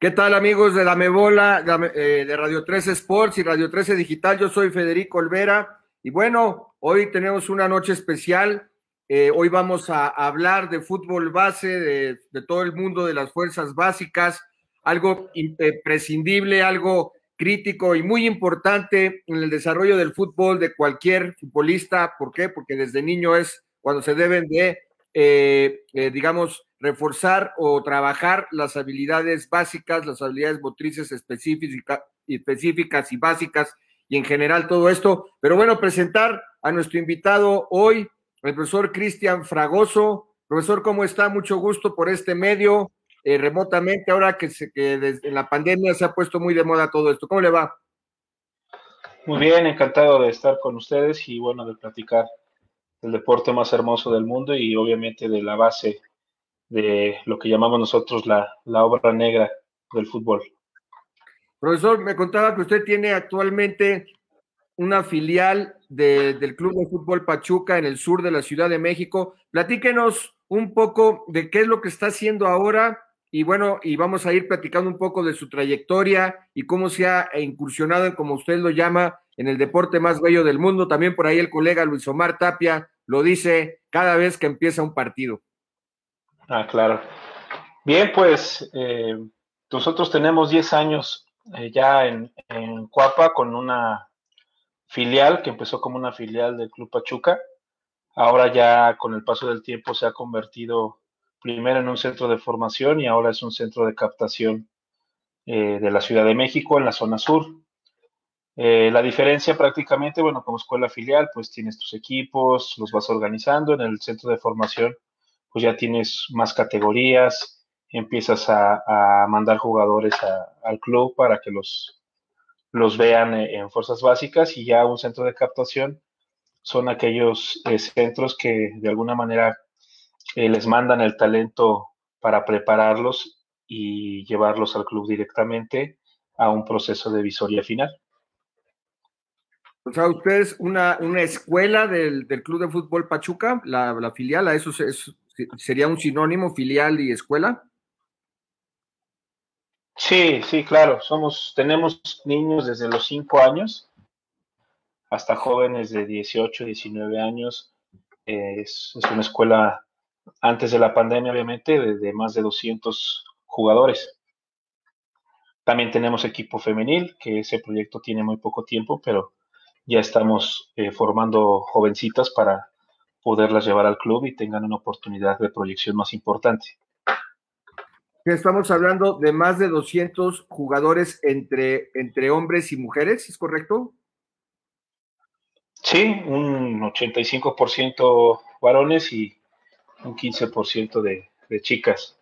¿Qué tal amigos de la Mebola, eh, de Radio 13 Sports y Radio 13 Digital? Yo soy Federico Olvera y bueno, hoy tenemos una noche especial. Eh, hoy vamos a hablar de fútbol base, de, todo el mundo de las fuerzas básicas, algo imprescindible, algo crítico y muy importante en el desarrollo del fútbol de cualquier futbolista. ¿Por qué? Porque desde niño es cuando se deben de, eh, digamos, reforzar o trabajar las habilidades básicas, las habilidades motrices específicas, específicas y básicas y en general todo esto. Pero bueno, presentar a nuestro invitado hoy, el profesor Cristian Fragoso. Profesor, ¿cómo está? Mucho gusto por este medio, eh, remotamente, ahora que, se, que desde la pandemia se ha puesto muy de moda todo esto. ¿Cómo le va? Muy bien, encantado de estar con ustedes y bueno, de platicar del deporte más hermoso del mundo y obviamente de la base de lo que llamamos nosotros la, obra negra del fútbol. Profesor, me contaba que usted tiene actualmente una filial del Club de Fútbol Pachuca en el sur de la Ciudad de México. Platíquenos un poco de qué es lo que está haciendo ahora y bueno, y vamos a ir platicando un poco de su trayectoria y cómo se ha incursionado en, como usted lo llama, en el deporte más bello del mundo. También por ahí el colega Luis Omar Tapia lo dice cada vez que empieza un partido. Ah, claro. Bien, pues eh, nosotros tenemos 10 años eh, ya en, en Cuapa con una filial que empezó como una filial del Club Pachuca. Ahora ya con el paso del tiempo se ha convertido primero en un centro de formación y ahora es un centro de captación eh, de la Ciudad de México en la zona sur. la diferencia prácticamente, bueno, como escuela filial, pues tienes tus equipos, los vas organizando en el centro de formación pues ya tienes más categorías, empiezas a, mandar jugadores al club para que los, los vean en fuerzas básicas y ya un centro de captación son aquellos eh, centros que de alguna manera eh, les mandan el talento para prepararlos y llevarlos al club directamente a un proceso de visoría final. O sea, usted es una, una escuela del, Club de Fútbol Pachuca, la, filial, a eso es, ¿Sería un sinónimo filial y escuela? Sí, sí, claro. Somos, tenemos niños desde los 5 años hasta jóvenes de 18, 19 años. Es, una escuela antes de la pandemia, obviamente, de, más de 200 jugadores. También tenemos equipo femenil, que ese proyecto tiene muy poco tiempo, pero ya estamos eh, formando jovencitas para poderlas llevar al club y tengan una oportunidad de proyección más importante. Estamos hablando de más de 200 jugadores entre, entre hombres y mujeres, ¿es correcto? Sí, un 85% varones y un 15% de, de chicas.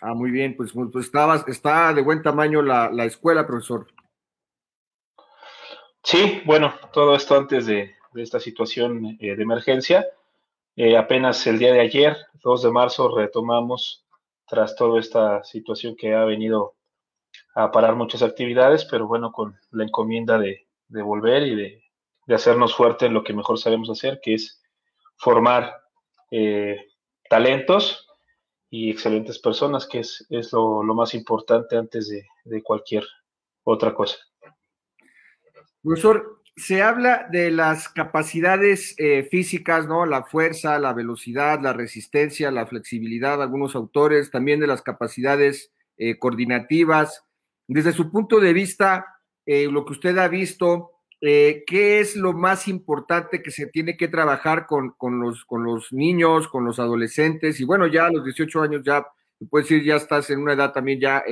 Ah, muy bien, pues, pues está, está de buen tamaño la, la escuela, profesor. Sí, bueno, todo esto antes de, de esta situación eh, de emergencia. Eh, apenas el día de ayer, 2 de marzo, retomamos tras toda esta situación que ha venido a parar muchas actividades, pero bueno, con la encomienda de, volver y de, hacernos fuerte en lo que mejor sabemos hacer, que es formar eh, talentos y excelentes personas, que es, lo, más importante antes de, de cualquier otra cosa. Profesor, se habla de las capacidades eh, físicas, ¿no? La fuerza, la velocidad, la resistencia, la flexibilidad, algunos autores, también de las capacidades eh, coordinativas. Desde su punto de vista, eh, lo que usted ha visto, ¿qué es lo más importante que se tiene que trabajar con, los, con los niños, con los adolescentes? Y bueno, ya a los 18 años ya, puedes decir, ya estás en una edad también ya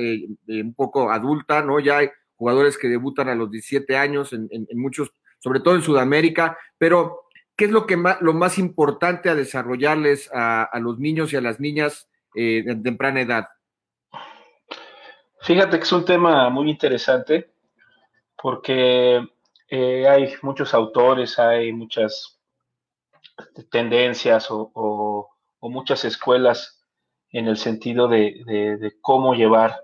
un poco adulta, ¿no? Ya hay jugadores que debutan a los 17 años en, muchos, sobre todo en Sudamérica, pero ¿qué es lo, que más, lo más importante a desarrollarles a, los niños y a las niñas eh, de temprana edad? Fíjate que es un tema muy interesante porque eh, hay muchos autores, hay muchas tendencias o, muchas escuelas en el sentido de cómo llevar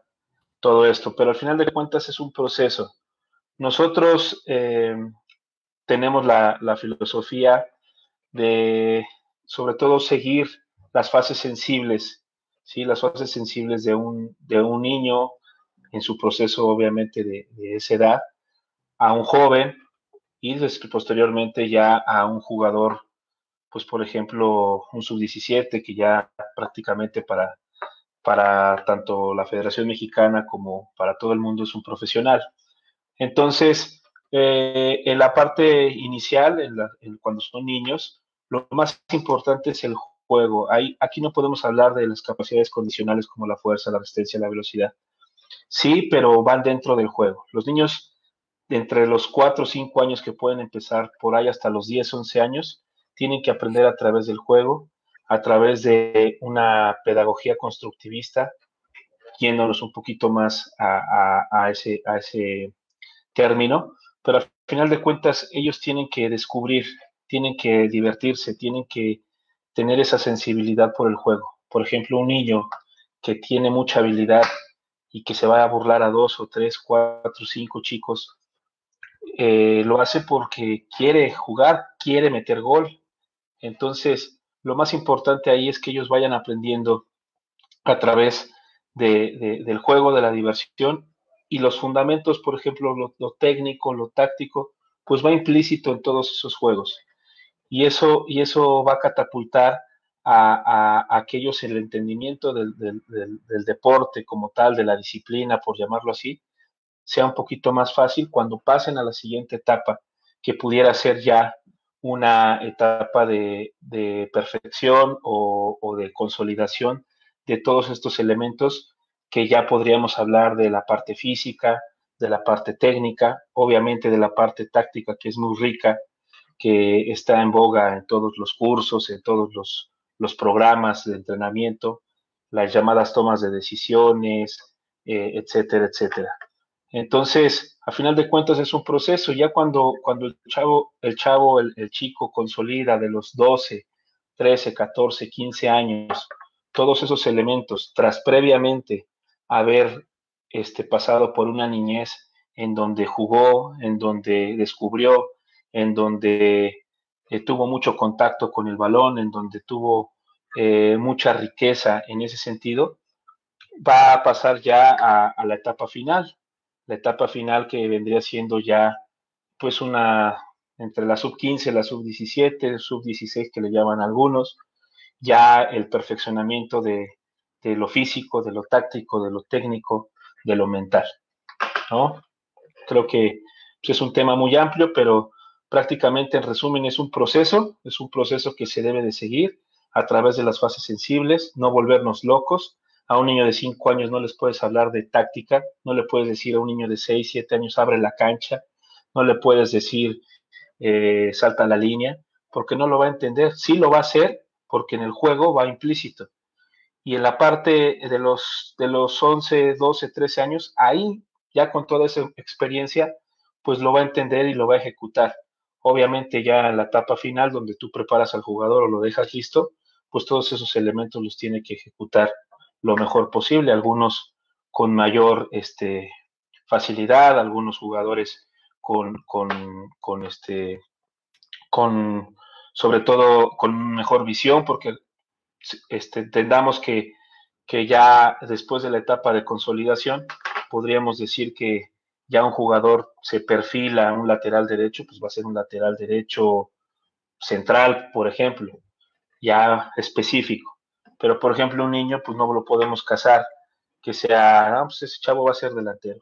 todo esto, pero al final de cuentas es un proceso. Nosotros eh, tenemos la, filosofía de, sobre todo, seguir las fases sensibles ¿sí? Las fases sensibles de un, de un niño en su proceso, obviamente, de, de esa edad, a un joven y posteriormente ya a un jugador, pues por ejemplo, un sub-17 que ya prácticamente para, para tanto la Federación Mexicana como para todo el mundo es un profesional. Entonces, eh, en la parte inicial, en cuando son niños, lo más importante es el juego. aquí no podemos hablar de las capacidades condicionales como la fuerza, la resistencia, la velocidad. Sí, pero van dentro del juego. Los niños entre los 4 o 5 años que pueden empezar por ahí hasta los 10, 11 años, tienen que aprender a través del juego, a través de una pedagogía constructivista, yéndonos un poquito más a ese término, pero al final de cuentas ellos tienen que descubrir, tienen que divertirse, tienen que tener esa sensibilidad por el juego. Por ejemplo, un niño que tiene mucha habilidad y que se va a burlar a dos o tres, cuatro, cinco chicos, eh, lo hace porque quiere jugar, quiere meter gol. Entonces, lo más importante ahí es que ellos vayan aprendiendo a través del juego, de la diversión y los fundamentos, por ejemplo, lo, técnico, lo táctico, pues va implícito en todos esos juegos. Y eso, y eso va a catapultar a, aquellos el entendimiento del, deporte como tal, de la disciplina, por llamarlo así, sea un poquito más fácil cuando pasen a la siguiente etapa, que pudiera ser ya una etapa de, perfección o, de consolidación de todos estos elementos que ya podríamos hablar de la parte física, de la parte técnica, obviamente de la parte táctica que es muy rica, que está en boga en todos los cursos, en todos los, los programas de entrenamiento, las llamadas tomas de decisiones, eh, etcétera, etcétera. Entonces, a final de cuentas es un proceso, ya cuando, cuando el chavo, el chavo, el, chico consolida de los 12, 13, 14, 15 años, todos esos elementos, tras previamente haber este, pasado por una niñez en donde jugó, en donde descubrió, en donde eh, tuvo mucho contacto con el balón, en donde tuvo eh, mucha riqueza en ese sentido, va a pasar ya a la etapa final, la etapa final que vendría siendo ya pues una entre la sub 15, la sub 17, sub 16 que le llaman algunos, ya el perfeccionamiento de, lo físico, de lo táctico, de lo técnico, de lo mental. ¿no? Creo que pues, es un tema muy amplio, pero prácticamente en resumen es un proceso, es un proceso que se debe de seguir a través de las fases sensibles, no volvernos locos, a un niño de 5 años no les puedes hablar de táctica, no le puedes decir a un niño de 6, 7 años abre la cancha, no le puedes decir eh, salta la línea, porque no lo va a entender. Sí lo va a hacer porque en el juego va implícito. Y en la parte de los, de los 11, 12, 13 años, ahí ya con toda esa experiencia, pues lo va a entender y lo va a ejecutar. Obviamente ya en la etapa final, donde tú preparas al jugador o lo dejas listo, pues todos esos elementos los tiene que ejecutar lo mejor posible, algunos con mayor este, facilidad, algunos jugadores con, con, este, con, sobre todo con mejor visión, porque este, entendamos que, que ya después de la etapa de consolidación, podríamos decir que ya un jugador se perfila un lateral derecho, pues va a ser un lateral derecho central, por ejemplo, ya específico. Pero, por ejemplo, un niño, pues no lo podemos casar, que sea, ah, pues ese chavo va a ser delantero.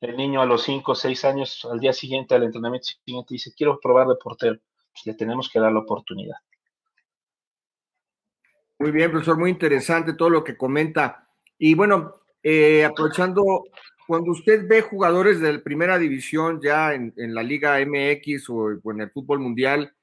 El niño a los 5 o 6 años, al día siguiente, al entrenamiento siguiente, dice, quiero probar de portero. Pues le tenemos que dar la oportunidad. Muy bien, profesor, muy interesante todo lo que comenta. Y bueno, eh, aprovechando, cuando usted ve jugadores de la primera división ya en, la Liga MX o, en el fútbol mundial,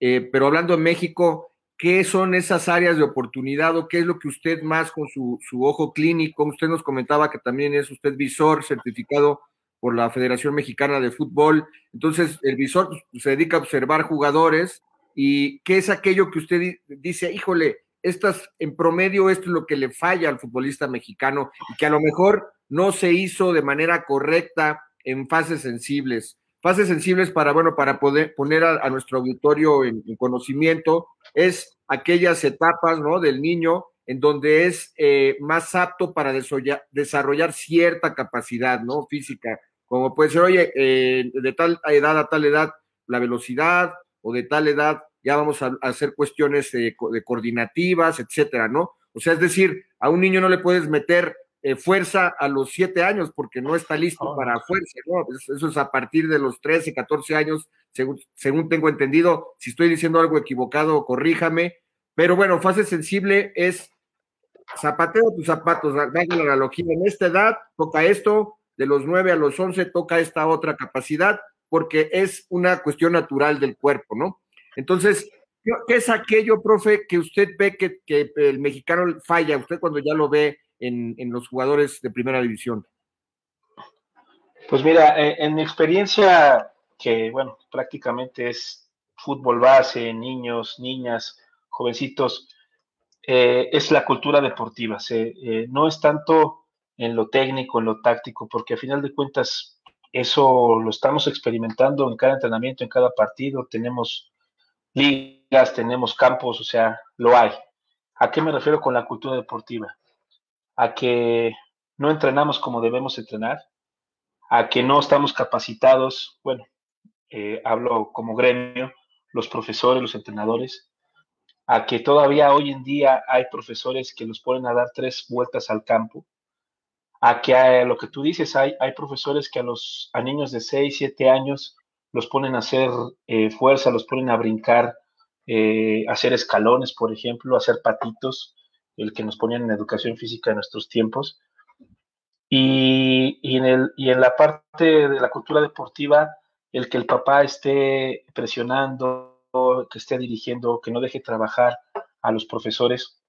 eh, pero hablando de México, qué son esas áreas de oportunidad o qué es lo que usted más con su, ojo clínico, usted nos comentaba que también es usted visor certificado por la Federación Mexicana de Fútbol, entonces el visor se dedica a observar jugadores y qué es aquello que usted dice, híjole, estas, en promedio esto es lo que le falla al futbolista mexicano y que a lo mejor no se hizo de manera correcta en fases sensibles fases sensibles para, bueno, para poder poner a, nuestro auditorio en, conocimiento, es aquellas etapas, ¿no? Del niño en donde es eh, más apto para desarrollar, cierta capacidad, ¿no? Física, como puede ser, oye, eh, de tal edad a tal edad, la velocidad, o de tal edad ya vamos a, hacer cuestiones de coordinativas, etcétera, ¿no? O sea, es decir, a un niño no le puedes meter eh, fuerza a los siete años porque no está listo oh. para fuerza, ¿no? Eso es a partir de los 13, 14 años, según, según tengo entendido. Si estoy diciendo algo equivocado, corríjame. Pero bueno, fase sensible es zapateo tus zapatos, dale la analogía. En esta edad toca esto, de los 9 a los 11 toca esta otra capacidad, porque es una cuestión natural del cuerpo, ¿no? Entonces, ¿qué es aquello, profe, que usted ve que, el mexicano falla? Usted cuando ya lo ve en, los jugadores de primera división? Pues mira, eh, en mi experiencia, que bueno, prácticamente es fútbol base, niños, niñas, jovencitos, eh, es la cultura deportiva. Eh, no es tanto en lo técnico, en lo táctico, porque a final de cuentas eso lo estamos experimentando en cada entrenamiento, en cada partido. Tenemos ligas, tenemos campos, o sea, lo hay. ¿A qué me refiero con la cultura deportiva? a que no entrenamos como debemos entrenar, a que no estamos capacitados, bueno, eh, hablo como gremio, los profesores, los entrenadores, a que todavía hoy en día hay profesores que los ponen a dar tres vueltas al campo, a que a lo que tú dices, hay, hay profesores que a los a niños de 6, 7 años los ponen a hacer eh, fuerza, los ponen a brincar, eh, a hacer escalones, por ejemplo, a hacer patitos, el que nos ponían en educación física en nuestros tiempos. Y, en el, y en la parte de la cultura deportiva, el que el papá esté presionando, que esté dirigiendo, que no deje trabajar a los profesores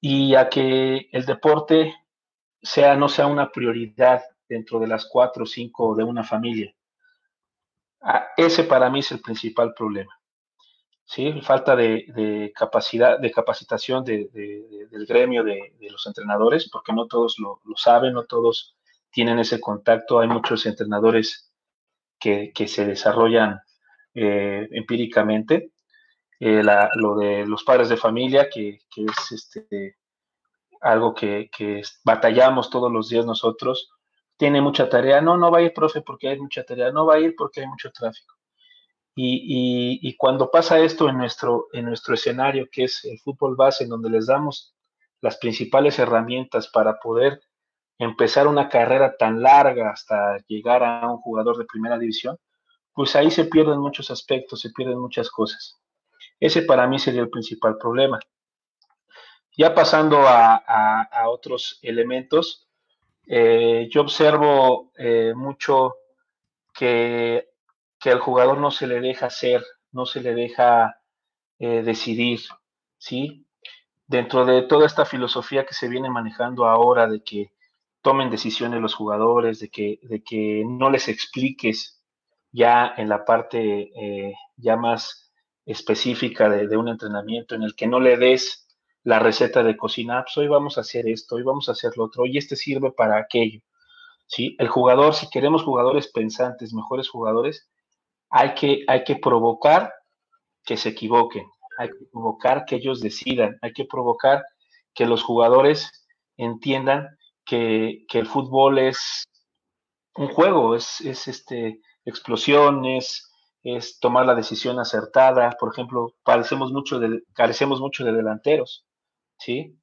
y a que el deporte sea, no sea una prioridad dentro de las cuatro o cinco de una familia. Ah, ese para mí es el principal problema. ¿sí? falta de, capacidad, de capacitación del gremio de, los entrenadores, porque no todos lo, saben, no todos tienen ese contacto. Hay muchos entrenadores que, se desarrollan eh, empíricamente. Eh, lo de los padres de familia, que, es este, algo que, que, batallamos todos los días nosotros, tiene mucha tarea. No, no va a ir, profe, porque hay mucha tarea. No va a ir porque hay mucho tráfico. Y, cuando pasa esto en nuestro, en nuestro escenario, que es el fútbol base, en donde les damos las principales herramientas para poder empezar una carrera tan larga hasta llegar a un jugador de primera división, pues ahí se pierden muchos aspectos, se pierden muchas cosas. Ese para mí sería el principal problema. Ya pasando a, otros elementos, eh, yo observo eh, mucho que que al jugador no se le deja hacer, no se le deja eh, decidir, ¿sí? Dentro de toda esta filosofía que se viene manejando ahora de que tomen decisiones los jugadores, de que, de que no les expliques ya en la parte ya más específica de, un entrenamiento, en el que no le des la receta de cocina, pues hoy vamos a hacer esto, hoy vamos a hacer lo otro, y este sirve para aquello. ¿sí? El jugador, si queremos jugadores pensantes, mejores jugadores, hay que, hay que provocar que se equivoquen, hay que provocar que ellos decidan, hay que provocar que los jugadores entiendan que, el fútbol es un juego, es, este, explosiones, es tomar la decisión acertada. Por ejemplo, mucho de, carecemos mucho de delanteros, ¿sí?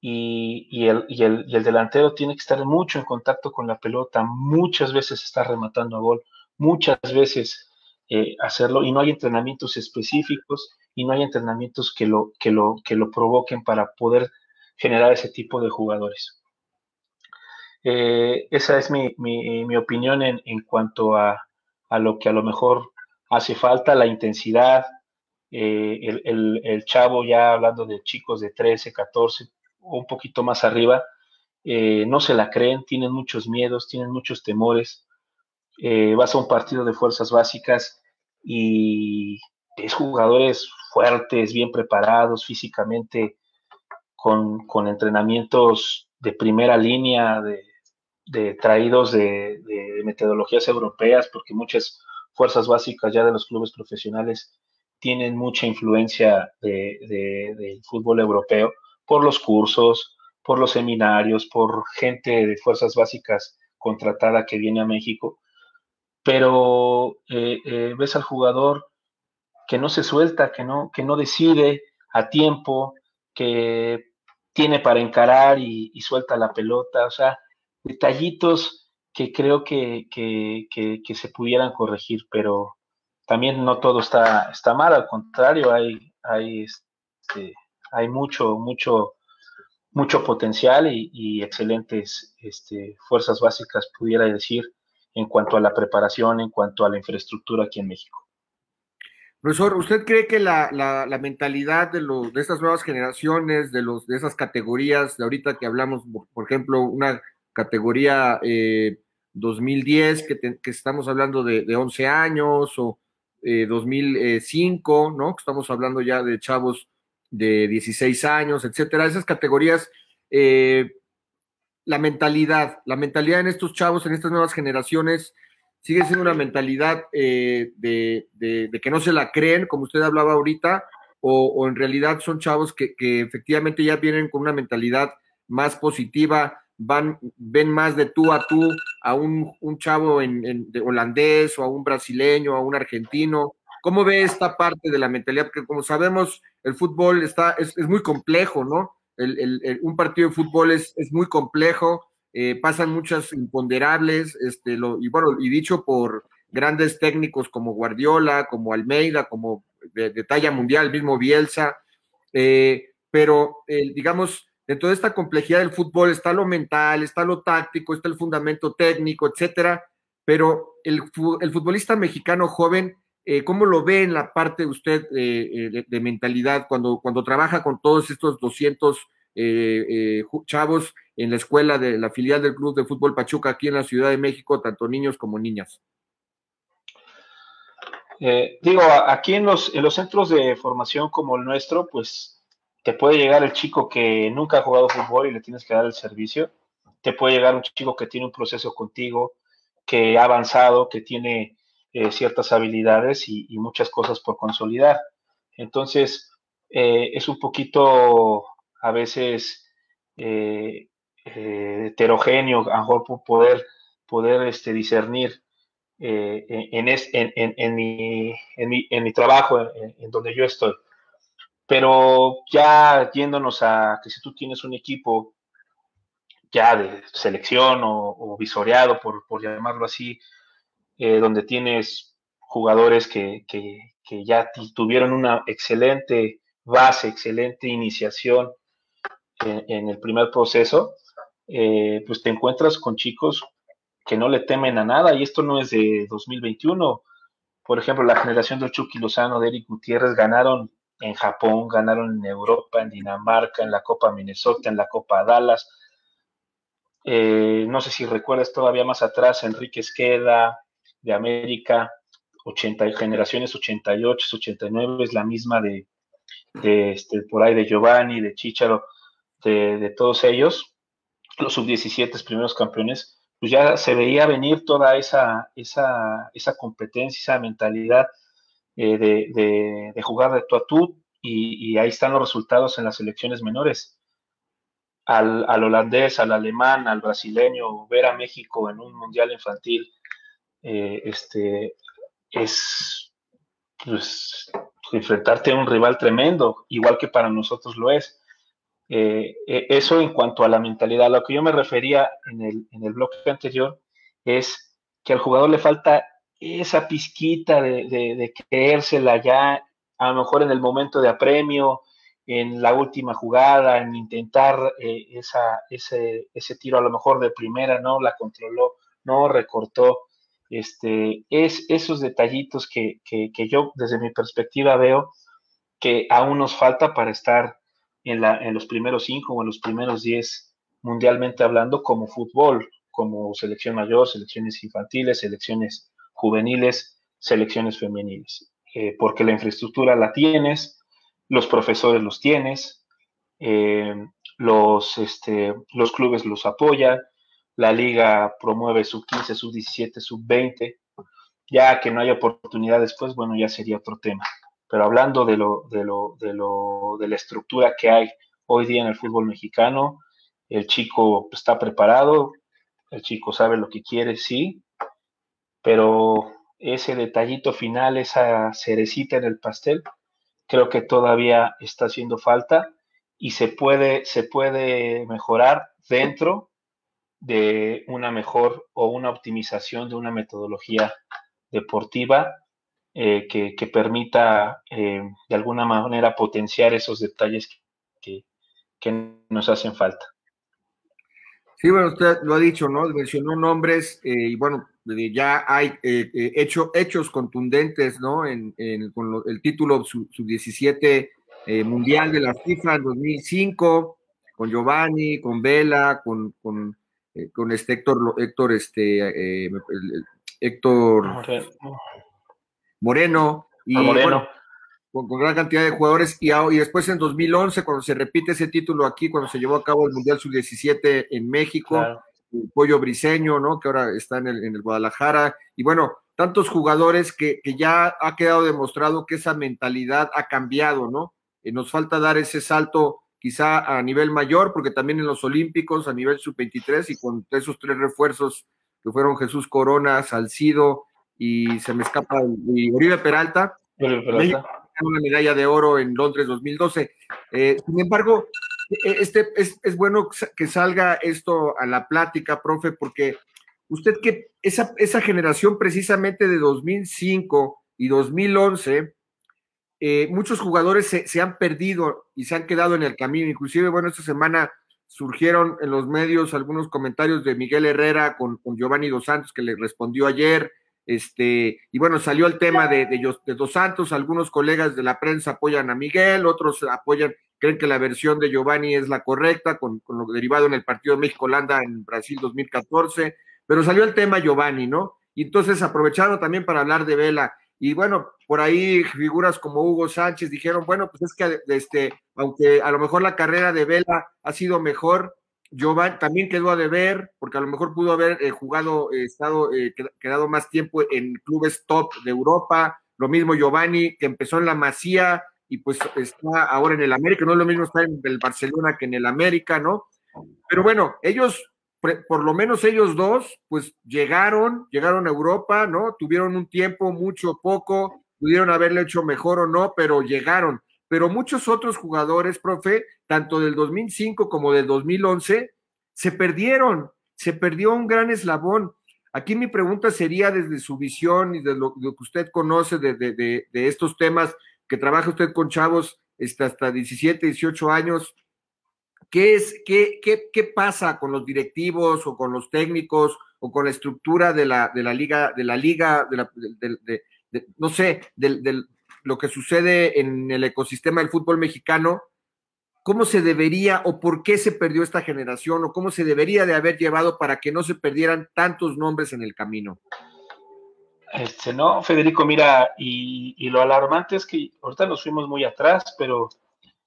Y, y, el, y, el, delantero tiene que estar mucho en contacto con la pelota, muchas veces está rematando a gol, muchas veces eh, hacerlo y no hay entrenamientos específicos y no hay entrenamientos que lo, que lo, que lo provoquen para poder generar ese tipo de jugadores. Eh, esa es mi, mi, opinión en, en cuanto a, a, lo que a lo mejor hace falta, la intensidad, eh, el, chavo ya hablando de chicos de 13, 14 o un poquito más arriba, no se la creen, tienen muchos miedos, tienen muchos temores, eh, vas a un partido de fuerzas básicas y es jugadores fuertes, bien preparados físicamente, con, entrenamientos de primera línea, de, traídos de, metodologías europeas, porque muchas fuerzas básicas ya de los clubes profesionales tienen mucha influencia del fútbol europeo, por los cursos, por los seminarios, por gente de fuerzas básicas contratada que viene a México, pero eh, eh, ves al jugador que no se suelta, que no, que no decide a tiempo, que tiene para encarar y, suelta la pelota, o sea, detallitos que creo que, que, se pudieran corregir, pero también no todo está, está mal, al contrario, hay, hay, este, hay mucho, mucho, mucho potencial y, excelentes este, fuerzas básicas, pudiera decir, en cuanto a la preparación, en cuanto a la infraestructura aquí en México. Profesor, ¿usted cree que la, la, mentalidad de, los, de estas nuevas generaciones, de, los, de esas categorías, de ahorita que hablamos, por ejemplo, una categoría 2010, eh, que, que, estamos hablando de, de 11 años, o 2005, eh, ¿no? Estamos hablando ya de chavos de 16 años, etcétera, esas categorías, eh, la mentalidad, la mentalidad en estos chavos, en estas nuevas generaciones, sigue siendo una mentalidad eh, de, que no se la creen, como usted hablaba ahorita, o, en realidad son chavos que, efectivamente ya vienen con una mentalidad más positiva, van, ven más de tú a tú a un, chavo en, holandés o a un brasileño, a un argentino. ¿Cómo ve esta parte de la mentalidad? Porque como sabemos, el fútbol está, es, muy complejo, ¿no? un partido de fútbol es, es muy complejo eh, pasan muchas imponderables, este, lo, y bueno, y dicho por grandes técnicos como Guardiola, como Almeida, como de, talla mundial, mismo Bielsa, eh, pero eh, digamos, dentro de esta complejidad del fútbol está lo mental, está lo táctico, está el fundamento técnico, etcétera, pero el, futbolista mexicano joven, ¿cómo lo ve en la parte usted de, de, mentalidad cuando, cuando trabaja con todos estos 200 chavos? en la escuela de la filial del Club de Fútbol Pachuca aquí en la Ciudad de México, tanto niños como niñas? Eh, digo, aquí en los, en los centros de formación como el nuestro, pues te puede llegar el chico que nunca ha jugado fútbol y le tienes que dar el servicio. Te puede llegar un chico que tiene un proceso contigo, que ha avanzado, que tiene eh, ciertas habilidades y, muchas cosas por consolidar. Entonces, eh, es un poquito a veces eh, heterogéneo, a mejor poder, poder este, discernir en, mi, en, mi, trabajo, en, donde yo estoy. Pero ya yéndonos a que si tú tienes un equipo ya de selección o, visoreado, por, por, llamarlo así, eh, donde tienes jugadores que, que, que, ya tuvieron una excelente base, excelente iniciación en el primer proceso, eh, pues te encuentras con chicos que no le temen a nada y esto no es de 2021. Por ejemplo, la generación de Chucky Lozano, de Eric Gutiérrez ganaron en Japón, ganaron en Europa, en Dinamarca, en la Copa Minnesota, en la Copa Dallas. Eh, no sé si recuerdas todavía más atrás, Enrique Esqueda de América, 80, generaciones 88, 89, es la misma de, este, por ahí de Giovanni, de Chicharo, de, de todos ellos los sub-17 primeros campeones, pues ya se veía venir toda esa, esa, esa competencia, esa mentalidad eh, de, jugar de tú a tú, y, ahí están los resultados en las selecciones menores. Al, holandés, al alemán, al brasileño, ver a México en un mundial infantil, eh, este, es pues, enfrentarte a un rival tremendo, igual que para nosotros lo es. Eh, eh, eso en cuanto a la mentalidad. Lo que yo me refería en el, en el bloque anterior es que al jugador le falta esa pizquita de, creérsela ya, a lo mejor en el momento de apremio, en la última jugada, en intentar eh, ese, tiro a lo mejor de primera, no la controló, no recortó. Este, es esos detallitos que, yo desde mi perspectiva veo que aún nos falta para estar en, en los primeros cinco o en los primeros diez mundialmente hablando como fútbol, como selección mayor, selecciones infantiles, selecciones juveniles, selecciones femeniles, eh, porque la infraestructura la tienes, los profesores los tienes, eh, los, este, los clubes los apoyan, la liga promueve sub 15, sub 17, sub 20, ya que no hay oportunidad después, bueno, ya sería otro tema pero hablando de, lo, de, lo, de, lo, de la estructura que hay hoy día en el fútbol mexicano. El chico está preparado, el chico sabe lo que quiere, sí, pero ese detallito final, esa cerecita en el pastel, creo que todavía está haciendo falta y se puede, se puede mejorar dentro de una mejor o una optimización de una metodología deportiva eh, que, permita eh, de alguna manera potenciar esos detalles que, nos hacen falta. Sí, bueno, usted lo ha dicho, ¿no? Mencionó nombres eh, y bueno, ya hay hecho, hechos contundentes, ¿no? En, con el título sub-17 mundial de la FIFA en 2005, con Giovanni, con Vela, con, con, con este Héctor, Héctor, este, Héctor Moreno, y Moreno. Con, gran cantidad de jugadores, y, y, después en 2011, cuando se repite ese título aquí, cuando se llevó a cabo el Mundial Sub-17 en México, el Pollo Briseño, ¿no? que ahora está en el, en el Guadalajara, y bueno, tantos jugadores que, que, ya ha quedado demostrado que esa mentalidad ha cambiado, ¿no? Eh, nos falta dar ese salto quizá a nivel mayor, porque también en los Olímpicos, a nivel sub-23, y con esos tres refuerzos que fueron Jesús Corona, Salcido y se me escapa y Uribe Peralta. Uribe Peralta. Una medalla de oro en Londres 2012. Eh, sin embargo, e, este, es, es, bueno que salga esto a la plática, profe, porque usted que esa, esa generación precisamente de 2005 y 2011, eh, muchos jugadores se, se, han perdido y se han quedado en el camino. Inclusive, bueno, esta semana surgieron en los medios algunos comentarios de Miguel Herrera con, con Giovanni Dos Santos, que le respondió ayer. Este, y bueno, salió el tema de, de, Dos Santos, algunos colegas de la prensa apoyan a Miguel, otros apoyan, creen que la versión de Giovanni es la correcta, con, con lo derivado en el partido de México-Holanda en Brasil 2014, pero salió el tema Giovanni, ¿no? Y entonces aprovecharon también para hablar de Vela. Y bueno, por ahí figuras como Hugo Sánchez dijeron, bueno, pues es que este, aunque a lo mejor la carrera de Vela ha sido mejor, Giovanni también quedó a deber, porque a lo mejor pudo haber eh, jugado, eh, estado, eh, quedado más tiempo en clubes top de Europa. Lo mismo Giovanni, que empezó en la Masía y pues está ahora en el América. No es lo mismo estar en el Barcelona que en el América, ¿no? Pero bueno, ellos, por lo menos ellos dos, pues llegaron, llegaron a Europa, ¿no? Tuvieron un tiempo, mucho, poco, pudieron haberle hecho mejor o no, pero llegaron pero muchos otros jugadores, profe, tanto del 2005 como del 2011, se perdieron, se perdió un gran eslabón. Aquí mi pregunta sería desde su visión y de lo, que usted conoce de, estos temas, que trabaja usted con chavos este, hasta 17, 18 años, ¿qué, es, qué, qué, qué pasa con los directivos o con los técnicos o con la estructura de la, de la liga, de la liga, de la, no sé, del, del, lo que sucede en el ecosistema del fútbol mexicano, cómo se debería o por qué se perdió esta generación o cómo se debería de haber llevado para que no se perdieran tantos nombres en el camino. Este, no, Federico, mira, y, lo alarmante es que ahorita nos fuimos muy atrás, pero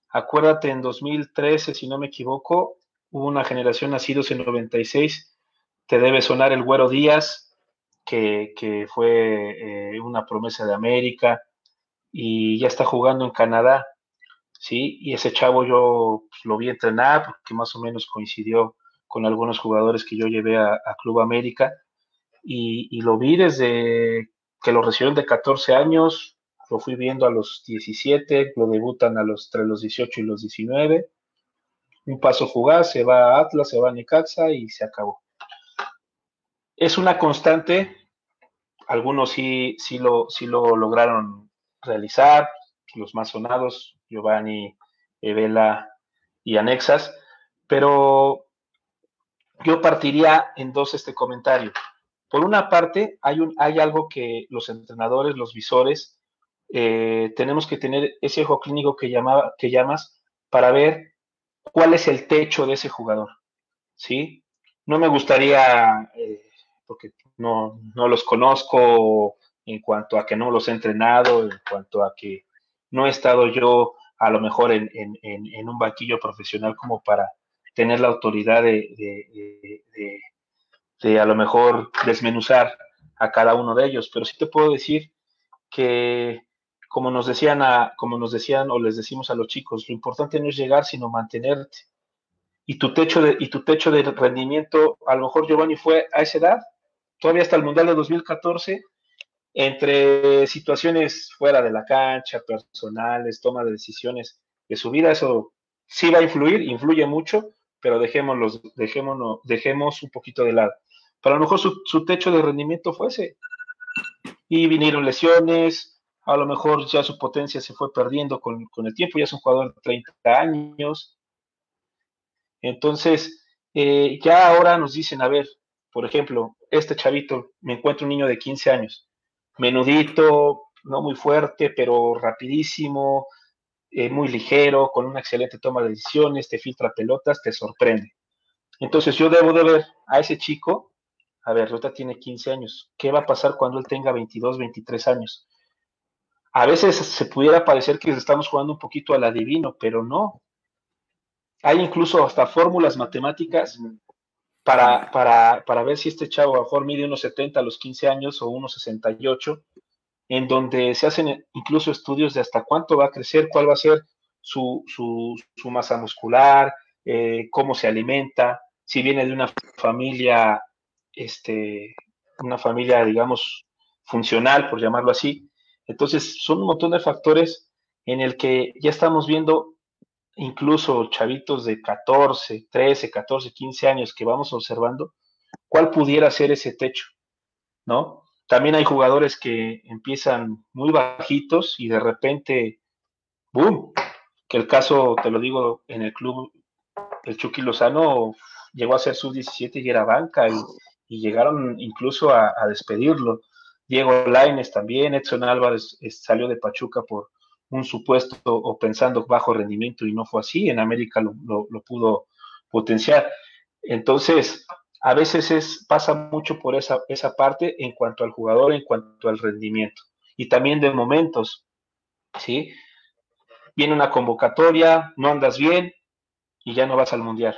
acuérdate, en 2013, si no me equivoco, hubo una generación nacidos en 96, te debe sonar el Güero Díaz, que, fue eh, una promesa de América, y ya está jugando en Canadá, ¿sí? Y ese chavo yo pues, lo vi entrenar porque más o menos coincidió con algunos jugadores que yo llevé a, Club América y, lo vi desde que lo recibieron de 14 años, lo fui viendo a los 17, lo debutan a los, entre los 18 y los 19, un paso fugaz, se va a Atlas, se va a Necaxa y se acabó. Es una constante, algunos sí, sí, lo, sí lo lograron realizar, los más sonados, Giovanni, Vela y Anexas, pero yo partiría en dos este comentario. Por una parte, hay, un, hay algo que los entrenadores, los visores, eh, tenemos que tener ese ojo clínico que, que llamas para ver cuál es el techo de ese jugador. ¿sí? No me gustaría, eh, porque no, no, los conozco en cuanto a que no los he entrenado, en cuanto a que no he estado yo a lo mejor en, un banquillo profesional como para tener la autoridad de, a lo mejor desmenuzar a cada uno de ellos, pero sí te puedo decir que como nos decían a, como nos decían o les decimos a los chicos, lo importante no es llegar, sino mantenerte. Y tu techo de, y tu techo de rendimiento, a lo mejor Giovanni fue a esa edad, todavía hasta el Mundial de 2014, entre situaciones fuera de la cancha, personales, toma de decisiones de su vida, eso sí va a influir, influye mucho, pero dejémoslo, dejémonos, dejemos un poquito de lado. Pero a lo mejor su, su techo de rendimiento fue ese. Y vinieron lesiones, a lo mejor ya su potencia se fue perdiendo con, con el tiempo, ya es un jugador de 30 años. Entonces, eh, ya ahora nos dicen, a ver, por ejemplo, este chavito, me encuentro un niño de 15 años, menudito, no muy fuerte, pero rapidísimo, eh, muy ligero, con una excelente toma de decisiones, te filtra pelotas, te sorprende. Entonces yo debo de ver a ese chico, a ver, ahorita tiene 15 años, ¿qué va a pasar cuando él tenga 22, 23 años? A veces se pudiera parecer que estamos jugando un poquito al adivino, pero no. Hay incluso hasta fórmulas matemáticas para, para, para ver si este chavo a lo mejor mide unos 70 a los 15 años o unos 68 en donde se hacen incluso estudios de hasta cuánto va a crecer, cuál va a ser su, masa muscular, eh, cómo se alimenta, si viene de una familia, este, una familia, digamos, funcional, por llamarlo así. Entonces, son un montón de factores en el que ya estamos viendo incluso chavitos de 14, 13, 14, 15 años que vamos observando, cuál pudiera ser ese techo, ¿no? También hay jugadores que empiezan muy bajitos y de repente, ¡boom! Que el caso, te lo digo, en el club, el Chucky Lozano llegó a ser sub-17 y era banca y, llegaron incluso a, despedirlo. Diego Laines también, Edson Álvarez salió de Pachuca por un supuesto o pensando bajo rendimiento y no fue así. En América lo, lo pudo potenciar. Entonces, a veces es, pasa mucho por esa, esa parte en cuanto al jugador, en cuanto al rendimiento. Y también de momentos, ¿sí? Viene una convocatoria, no andas bien y ya no vas al mundial.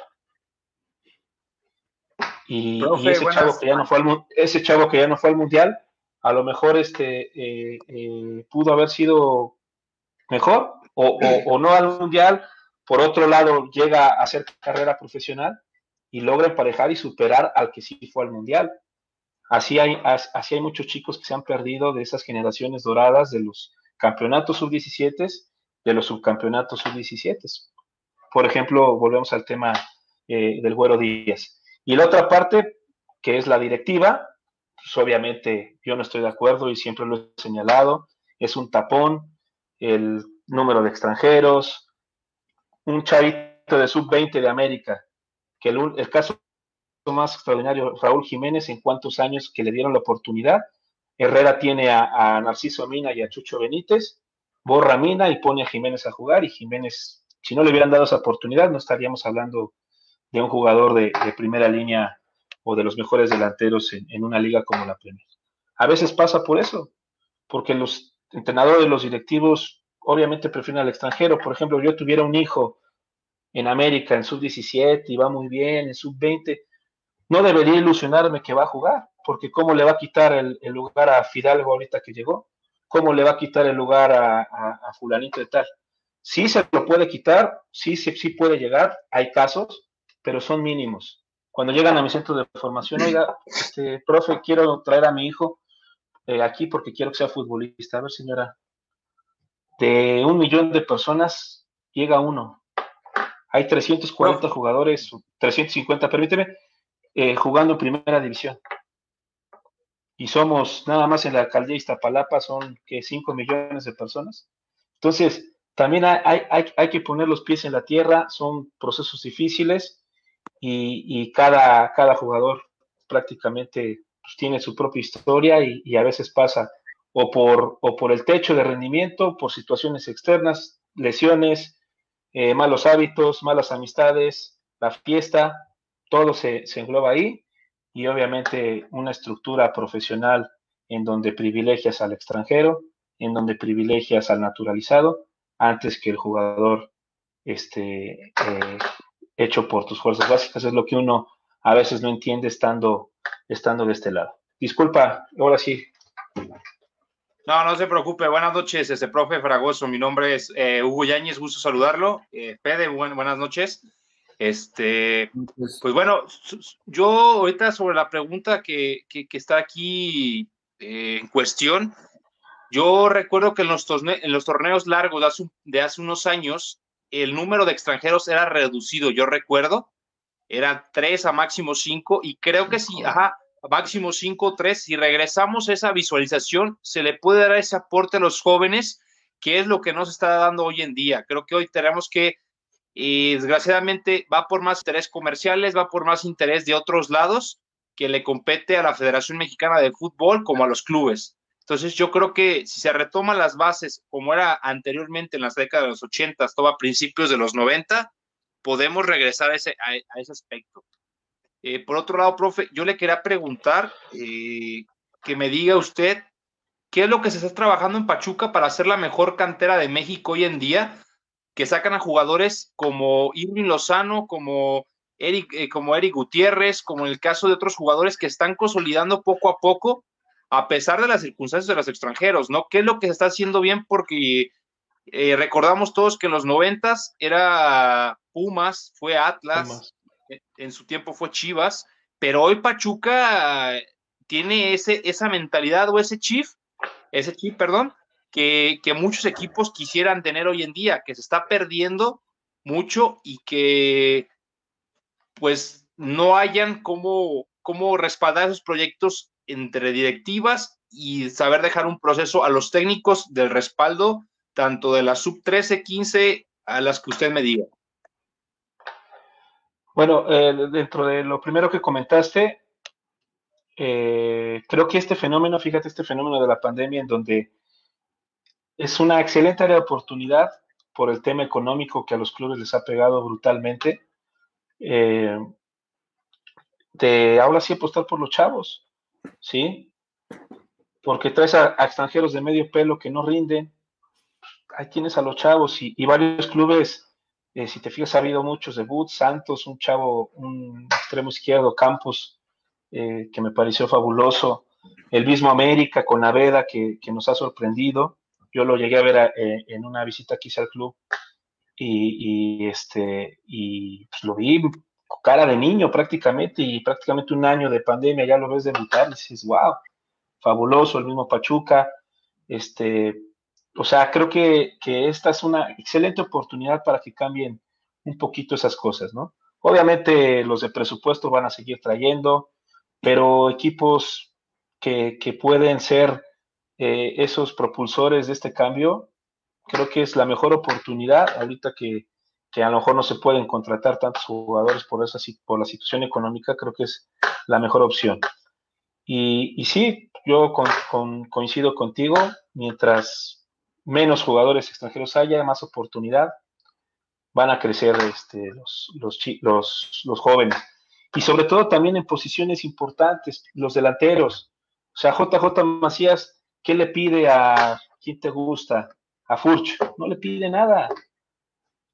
Y, ese, chavo que ya no fue al, ese chavo que ya no fue al mundial, a lo mejor este eh, eh, pudo haber sido mejor o, o no al mundial. Por otro lado, llega a hacer carrera profesional y logra emparejar y superar al que sí fue al mundial. Así hay, así hay muchos chicos que se han perdido de esas generaciones doradas de los campeonatos sub-17, de los subcampeonatos sub-17. Por ejemplo, volvemos al tema eh, del Güero Díaz. Y la otra parte, que es la directiva, pues obviamente yo no estoy de acuerdo y siempre lo he señalado, es un tapón, el número de extranjeros, un chavito de sub-20 de América que el, caso más extraordinario, Raúl Jiménez, en cuántos años que le dieron la oportunidad. Herrera tiene a, Narciso Mina y a Chucho Benítez, borra Mina y pone a Jiménez a jugar y Jiménez, si no le hubieran dado esa oportunidad, no estaríamos hablando de un jugador de, primera línea o de los mejores delanteros en, en, una liga como la Premier. A veces pasa por eso, porque los entrenadores, los directivos, obviamente prefieren al extranjero. Por ejemplo, yo tuviera un hijo en América en sub-17 y va muy bien, en sub-20, no debería ilusionarme que va a jugar, porque ¿cómo le va a quitar el, lugar a Fidalgo ahorita que llegó? ¿Cómo le va a quitar el lugar a, fulanito de tal? Sí se lo puede quitar, sí, sí, sí puede llegar, hay casos, pero son mínimos. Cuando llegan a mi centro de formación, oiga, este, profe, quiero traer a mi hijo eh, aquí porque quiero que sea futbolista. A ver, señora, de un millón de personas llega uno, hay 340 jugadores, 350, permíteme, eh, jugando en primera división. Y somos, nada más en la alcaldía Iztapalapa, son que 5 millones de personas. Entonces, también hay, hay, que poner los pies en la tierra, son procesos difíciles y, cada, cada jugador prácticamente tiene su propia historia y, y, a veces pasa o por, o por el techo de rendimiento, por situaciones externas, lesiones, eh, malos hábitos, malas amistades, la fiesta, todo se, engloba ahí y obviamente una estructura profesional en donde privilegias al extranjero, en donde privilegias al naturalizado, antes que el jugador este, eh, hecho por tus fuerzas básicas. Es lo que uno a veces no entiende estando, estando de este lado. Disculpa, ahora sí. No, no se preocupe. Buenas noches, este profe Fragoso. Mi nombre es eh, Hugo Yáñez, gusto saludarlo. Eh, Fede, buenas noches. Este, pues, bueno, yo ahorita sobre la pregunta que, que, está aquí eh, en cuestión, yo recuerdo que en los, en los torneos largos de hace, de hace, unos años, el número de extranjeros era reducido, yo recuerdo, eran tres a máximo cinco, y creo que sí, ajá, máximo 5 3, si regresamos a esa visualización, se le puede dar ese aporte a los jóvenes, que es lo que nos está dando hoy en día. Creo que hoy tenemos que, y desgraciadamente, va por más interés comerciales, va por más interés de otros lados que le compete a la Federación Mexicana de Fútbol como a los clubes. Entonces yo creo que si se retoman las bases como era anteriormente en las décadas de los 80, todo a principios de los 90, podemos regresar a ese, a ese aspecto. Eh, por otro lado, profe, yo le quería preguntar eh, que me diga usted qué es lo que se está trabajando en Pachuca para hacer la mejor cantera de México hoy en día, que sacan a jugadores como Irving Lozano, como Eric, eh, como Eric Gutiérrez, como en el caso de otros jugadores que están consolidando poco a poco, a pesar de las circunstancias de los extranjeros, ¿no? ¿Qué es lo que se está haciendo bien? Porque recordamos todos que en los noventas era Pumas, fue Atlas, en su tiempo fue Chivas, pero hoy Pachuca tiene ese, esa mentalidad o ese chip, ese chip, perdón, que, muchos equipos quisieran tener hoy en día, que se está perdiendo mucho y que pues no hayan cómo, cómo respaldar esos proyectos entre directivas y saber dejar un proceso a los técnicos del respaldo, tanto de la sub 13, 15, a las que usted me diga. Bueno, eh, dentro de lo primero que comentaste, eh, creo que este fenómeno, fíjate, este fenómeno de la pandemia en donde es una excelente área de oportunidad por el tema económico que a los clubes les ha pegado brutalmente. Eh, te habla así apostar por los chavos, ¿sí? Porque traes a, extranjeros de medio pelo que no rinden. Ahí tienes a los chavos y varios clubes eh, si te fijas, ha habido muchos debuts. Santos, un chavo, un extremo izquierdo, Campos, eh, que me pareció fabuloso. El mismo América con Aveda, que, que nos ha sorprendido. Yo lo llegué a ver eh, en una visita aquí al club y, este, y pues, lo vi cara de niño prácticamente y prácticamente un año de pandemia ya lo ves debutar y dices, wow, fabuloso, el mismo Pachuca, este, o sea, creo que, esta es una excelente oportunidad para que cambien un poquito esas cosas, ¿no? Obviamente los de presupuesto van a seguir trayendo, pero equipos que, pueden ser eh, esos propulsores de este cambio, creo que es la mejor oportunidad ahorita que, a lo mejor no se pueden contratar tantos jugadores por, esa, por la situación económica, creo que es la mejor opción. Y, y sí, yo coincido contigo, mientras menos jugadores extranjeros haya, más oportunidad, van a crecer este, los, los, los, jóvenes. Y sobre todo también en posiciones importantes, los delanteros. O sea, JJ Macías, ¿qué le pide a quién te gusta? A Furch, no le pide nada.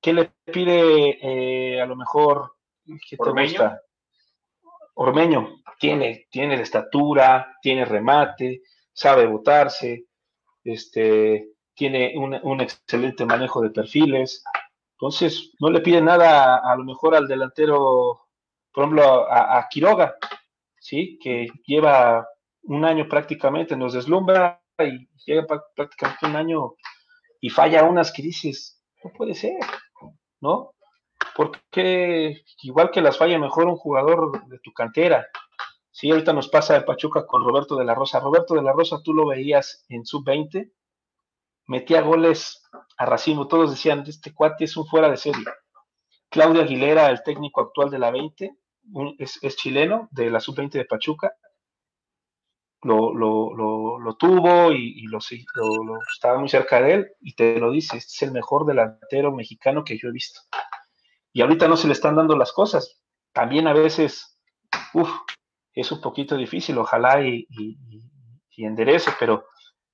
¿Qué le pide eh, a lo mejor? ¿Qué te gusta? Ormeño, tiene, tiene la estatura, tiene remate, sabe botarse, este, tiene un, excelente manejo de perfiles. Entonces, no le pide nada a, lo mejor al delantero, por ejemplo, a, Quiroga, ¿sí? que lleva un año prácticamente, nos deslumbra y llega prácticamente un año y falla unas crisis. No puede ser, ¿no? Porque igual que las falla mejor un jugador de tu cantera. Sí, ahorita nos pasa de Pachuca con Roberto de la Rosa. Roberto de la Rosa, tú lo veías en sub-20 metía goles a racimo. Todos decían, este cuate es un fuera de serie. Claudio Aguilera, el técnico actual de la 20, es, chileno, de la sub-20 de Pachuca. Lo, tuvo y, lo, estaba muy cerca de él y te lo dice, este es el mejor delantero mexicano que yo he visto. Y ahorita no se le están dando las cosas. También a veces, uff, es un poquito difícil, ojalá y, y enderece, pero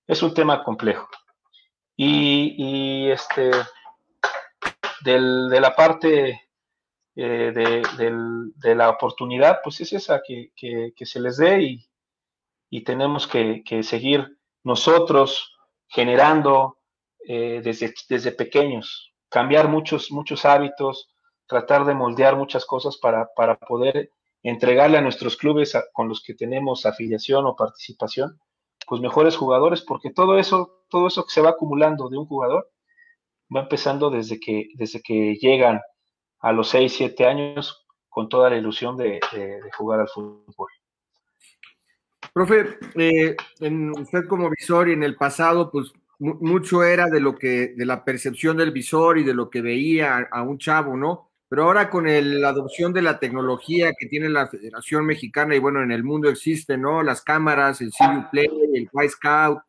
es un tema complejo. Y, este, de la parte eh, de, la oportunidad, pues es esa, que, se les dé y, tenemos que, seguir nosotros generando eh, desde, desde pequeños, cambiar muchos, muchos hábitos, tratar de moldear muchas cosas para, para poder entregarle a nuestros clubes con los que tenemos afiliación o participación, pues mejores jugadores, porque todo eso, todo eso que se va acumulando de un jugador va empezando desde que, desde que llegan a los 6, 7 años con toda la ilusión de, jugar al fútbol. Profe, eh, en usted como visor y en el pasado, pues mucho era de lo que, de la percepción del visor y de lo que veía a, un chavo, ¿no? Pero ahora con la adopción de la tecnología que tiene la Federación Mexicana y bueno, en el mundo existe, ¿no? Las cámaras, el CU Play, el Y Scout,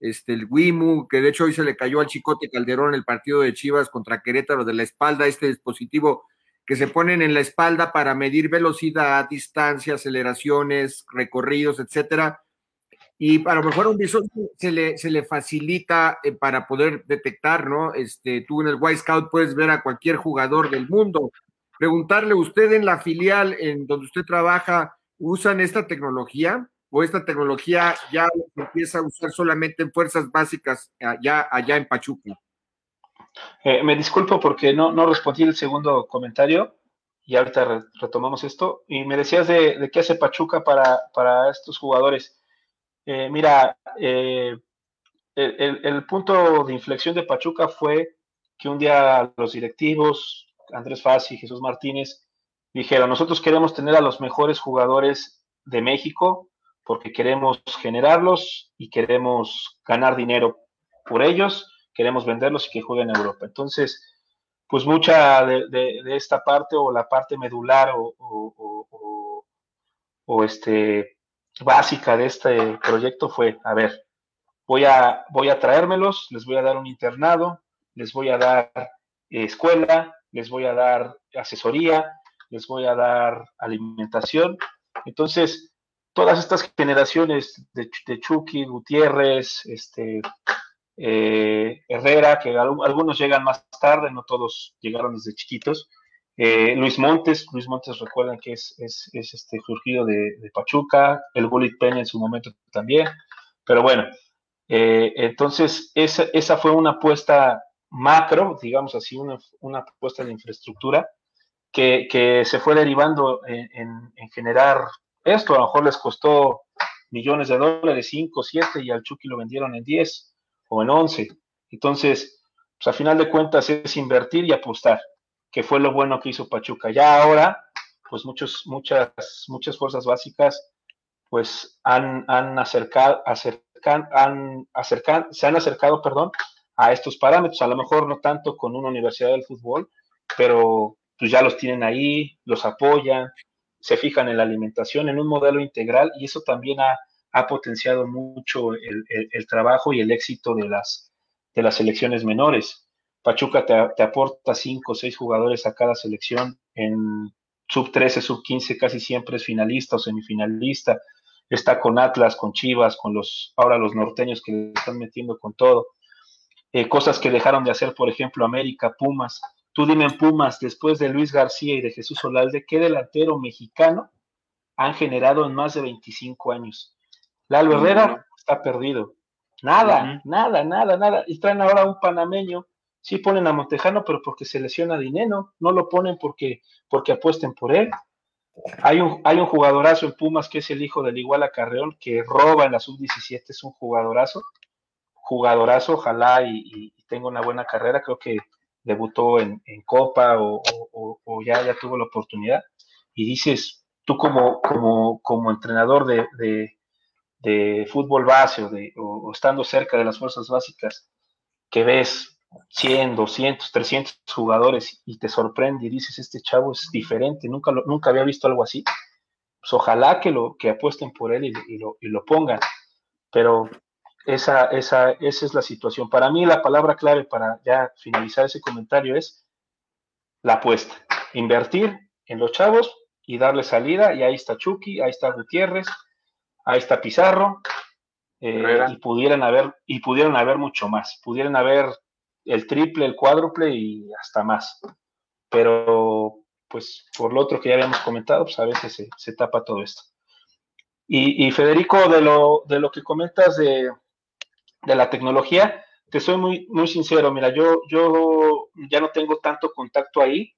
este, el WIMU, que de hecho hoy se le cayó al Chicote Calderón el partido de Chivas contra Querétaro de la espalda, este dispositivo que se ponen en la espalda para medir velocidad, distancia, aceleraciones, recorridos, etcétera. Y a lo mejor a un visor se le, se le facilita eh, para poder detectar, ¿no? Este, tú en el White Scout puedes ver a cualquier jugador del mundo. Preguntarle, ¿usted en la filial en donde usted trabaja usan esta tecnología? o esta tecnología ya empieza a usar solamente en fuerzas básicas allá, allá en Pachuca? Eh, me disculpo porque no, no respondí el segundo comentario y ahorita retomamos esto. Y me decías de, qué hace Pachuca para, para estos jugadores. Eh, mira, eh, el, punto de inflexión de Pachuca fue que un día los directivos, Andrés Fassi y Jesús Martínez, dijeron, nosotros queremos tener a los mejores jugadores de México porque queremos generarlos y queremos ganar dinero por ellos, queremos venderlos y que jueguen en Europa. Entonces, pues mucha de, esta parte o la parte medular o, este, básica de este proyecto fue, a ver, voy a, voy a traérmelos, les voy a dar un internado, les voy a dar escuela, les voy a dar asesoría, les voy a dar alimentación. Entonces, todas estas generaciones de, Chucky, Gutiérrez, este, eh, Herrera, que algunos llegan más tarde, no todos llegaron desde chiquitos. Eh, Luis Montes, Luis Montes recuerden que es, este surgido de, Pachuca, el Bullet Peña en su momento también, pero bueno, eh, entonces esa, esa, fue una apuesta macro, digamos así, una, una apuesta de infraestructura que, que se fue derivando en, en generar esto a lo mejor les costó millones de dólares, 5, 7, y al Chucky lo vendieron en 10 o en 11. Entonces, pues a final de cuentas es invertir y apostar, que fue lo bueno que hizo Pachuca. Ya ahora, pues muchos, muchas, muchas fuerzas básicas, pues han, han acercado, acercan, han acercan, se han acercado, perdón, a estos parámetros. A lo mejor no tanto con una universidad del fútbol, pero pues ya los tienen ahí, los apoyan, se fijan en la alimentación, en un modelo integral, y eso también ha, potenciado mucho el, trabajo y el éxito de las, de las selecciones menores. Pachuca te, aporta cinco o seis jugadores a cada selección, en sub 13, sub 15 casi siempre es finalista o semifinalista, está con Atlas, con Chivas, con los, ahora los norteños que le están metiendo con todo. Eh, cosas que dejaron de hacer, por ejemplo, América, Pumas, Tú dime en Pumas, después de Luis García y de Jesús Olalde, ¿qué delantero mexicano han generado en más de 25 años? Lalo Herrera está perdido. Nada, nada, nada, nada. Y traen ahora un panameño. Sí ponen a Montejano, pero porque se lesiona dinero. No lo ponen porque, porque apuesten por él. Hay un, hay un jugadorazo en Pumas que es el hijo del Iguala Carreón, que roba en la sub-17, es un jugadorazo. Jugadorazo, ojalá y, y tenga una buena carrera. Creo que debutó en, Copa o, ya, ya tuvo la oportunidad, y dices, tú como, como, como entrenador de, fútbol base o, de, o, estando cerca de las fuerzas básicas, que ves 100, 200, 300 jugadores y te sorprende y dices, este chavo es diferente, nunca, lo, nunca había visto algo así, pues ojalá que, lo, que apuesten por él y, lo, y lo pongan, pero esa, esa, esa es la situación. Para mí la palabra clave para ya finalizar ese comentario es la apuesta. Invertir en los chavos y darle salida. Y ahí está Chucky, ahí está Gutiérrez, ahí está Pizarro. Eh, y pudieran haber, y pudieran haber mucho más. Pudieran haber el triple, el cuádruple y hasta más. Pero, pues, por lo otro que ya habíamos comentado, pues a veces se, se tapa todo esto. Y, Federico, de lo, de lo que comentas de, de la tecnología, te soy muy, muy sincero, mira, yo, yo ya no tengo tanto contacto ahí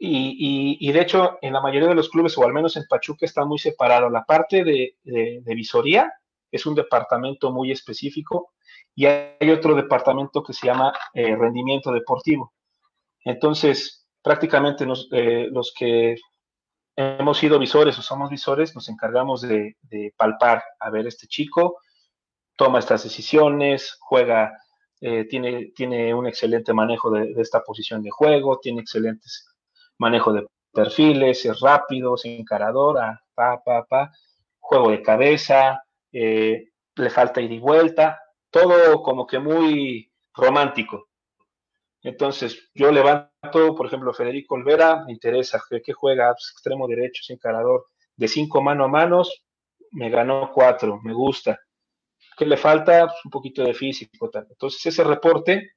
y, y, de hecho en la mayoría de los clubes, o al menos en Pachuca, está muy separado. La parte de, de, visoría es un departamento muy específico y hay otro departamento que se llama eh, rendimiento deportivo. Entonces, prácticamente eh, los que hemos sido visores o somos visores, nos encargamos de, de, palpar, a ver, este chico toma estas decisiones, juega, eh, tiene, tiene un excelente manejo de, esta posición de juego, tiene excelentes manejo de perfiles, es rápido, es encarador, ah, pa, pa, pa, juego de cabeza, le falta ir y vuelta, todo como que muy romántico. Entonces, yo levanto, por ejemplo, Federico Olvera, me interesa que juega extremo derecho, encarador, de cinco mano a manos, me ganó cuatro, me gusta. ¿Qué le falta? Pues, un poquito de físico. Entonces, ese reporte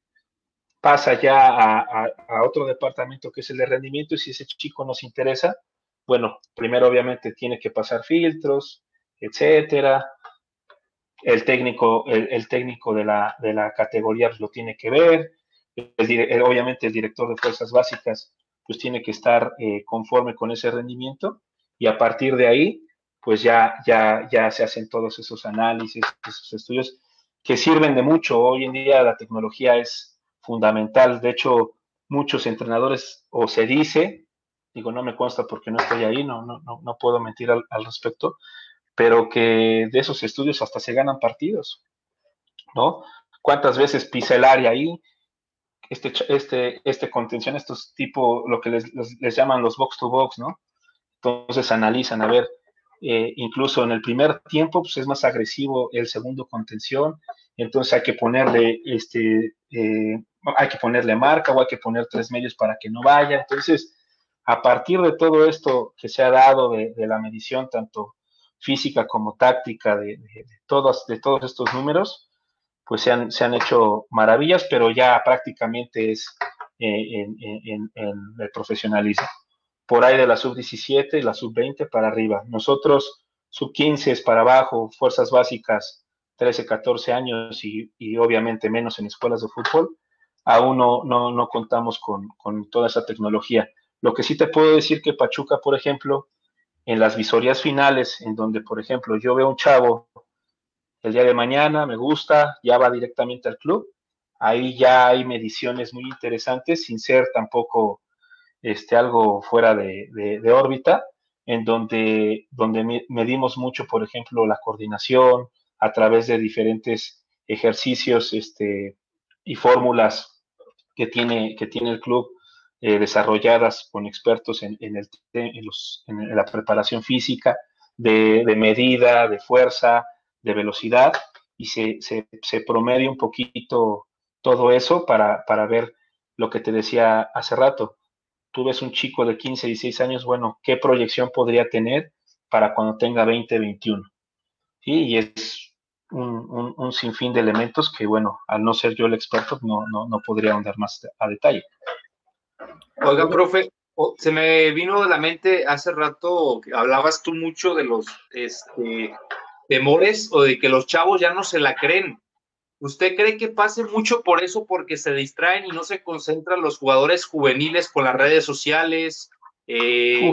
pasa ya a, otro departamento que es el de rendimiento y si ese chico nos interesa, bueno, primero obviamente tiene que pasar filtros, etcétera. El técnico, el, técnico de la, de la categoría pues, lo tiene que ver. obviamente el director de fuerzas básicas pues tiene que estar eh, conforme con ese rendimiento y a partir de ahí pues ya, ya, ya se hacen todos esos análisis, esos estudios que sirven de mucho. Hoy en día la tecnología es fundamental. De hecho, muchos entrenadores, o se dice, digo, no me consta porque no estoy ahí, no, no, no, puedo mentir al, respecto, pero que de esos estudios hasta se ganan partidos, ¿no? ¿Cuántas veces pisa el área ahí? Este, este, este contención, estos tipo, lo que les, les, llaman los box to box, ¿no? Entonces analizan, a ver, eh, incluso en el primer tiempo, pues es más agresivo el segundo contención, entonces hay que ponerle este, eh, hay que ponerle marca o hay que poner tres medios para que no vaya. Entonces, a partir de todo esto que se ha dado de, la medición, tanto física como táctica, de, todos, de todos estos números, pues se han, se han hecho maravillas, pero ya prácticamente es eh, en, el profesionalismo. Por ahí de la sub-17 y la sub-20 para arriba. Nosotros, sub-15 es para abajo, fuerzas básicas 13, 14 años y, y obviamente menos en escuelas de fútbol, aún no, no, contamos con, toda esa tecnología. Lo que sí te puedo decir que Pachuca, por ejemplo, en las visorías finales, en donde, por ejemplo, yo veo un chavo el día de mañana, me gusta, ya va directamente al club, ahí ya hay mediciones muy interesantes, sin ser tampoco este, algo fuera de, órbita, en donde, donde medimos mucho, por ejemplo, la coordinación a través de diferentes ejercicios este, y fórmulas que tiene, que tiene el club eh, desarrolladas con expertos en, en, la preparación física, de, de, medida, de fuerza, de velocidad, y se, se, promedia un poquito todo eso para, para, ver lo que te decía hace rato. Tú ves un chico de 15, 16 años, bueno, ¿qué proyección podría tener para cuando tenga 20, 21? Y es un, sinfín de elementos que, bueno, al no ser yo el experto, no, no, no podría ahondar más a detalle. Oiga, profe, se me vino a la mente hace rato, que hablabas tú mucho de los este, temores o de que los chavos ya no se la creen. ¿Usted cree que pase mucho por eso, porque se distraen y no se concentran los jugadores juveniles con las redes sociales? Eh,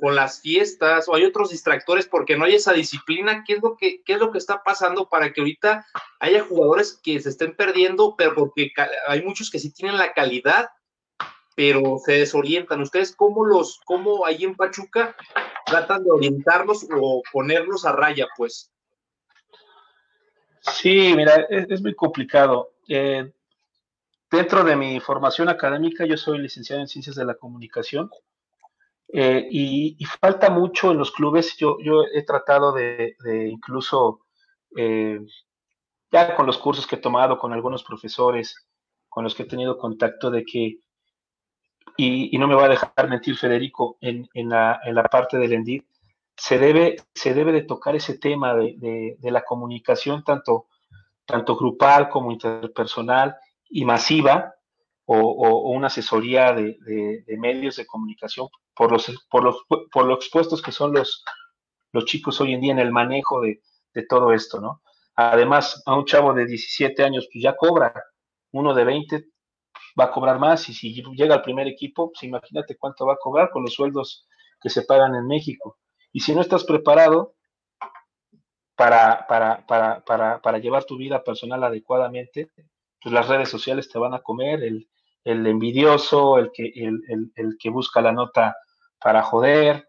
con, las fiestas o hay otros distractores porque no hay esa disciplina. ¿Qué es, lo que, ¿Qué es lo que está pasando para que ahorita haya jugadores que se estén perdiendo, pero porque hay muchos que sí tienen la calidad, pero se desorientan? ¿Ustedes cómo los, cómo ahí en Pachuca tratan de orientarlos o ponerlos a raya, pues? Sí, mira, es, muy complicado. Eh, dentro de mi formación académica, yo soy licenciado en Ciencias de la Comunicación eh, y, falta mucho en los clubes. Yo, yo he tratado de, incluso, eh, ya con los cursos que he tomado, con algunos profesores con los que he tenido contacto, de que, y, no me va a dejar mentir Federico, en, en, la, en la, parte del ENDID, se debe, se debe de tocar ese tema de, de, la comunicación tanto, tanto grupal como interpersonal y masiva, o, una asesoría de, de, medios de comunicación por los, por los, por expuestos que son los, los chicos hoy en día en el manejo de, todo esto, ¿no? Además, a un chavo de 17 años, pues ya cobra, uno de 20 va a cobrar más y si llega al primer equipo, pues imagínate cuánto va a cobrar con los sueldos que se pagan en México. Y si no estás preparado para, para, para, para, llevar tu vida personal adecuadamente, pues las redes sociales te van a comer, el, el envidioso, el que, el, el, que busca la nota para joder,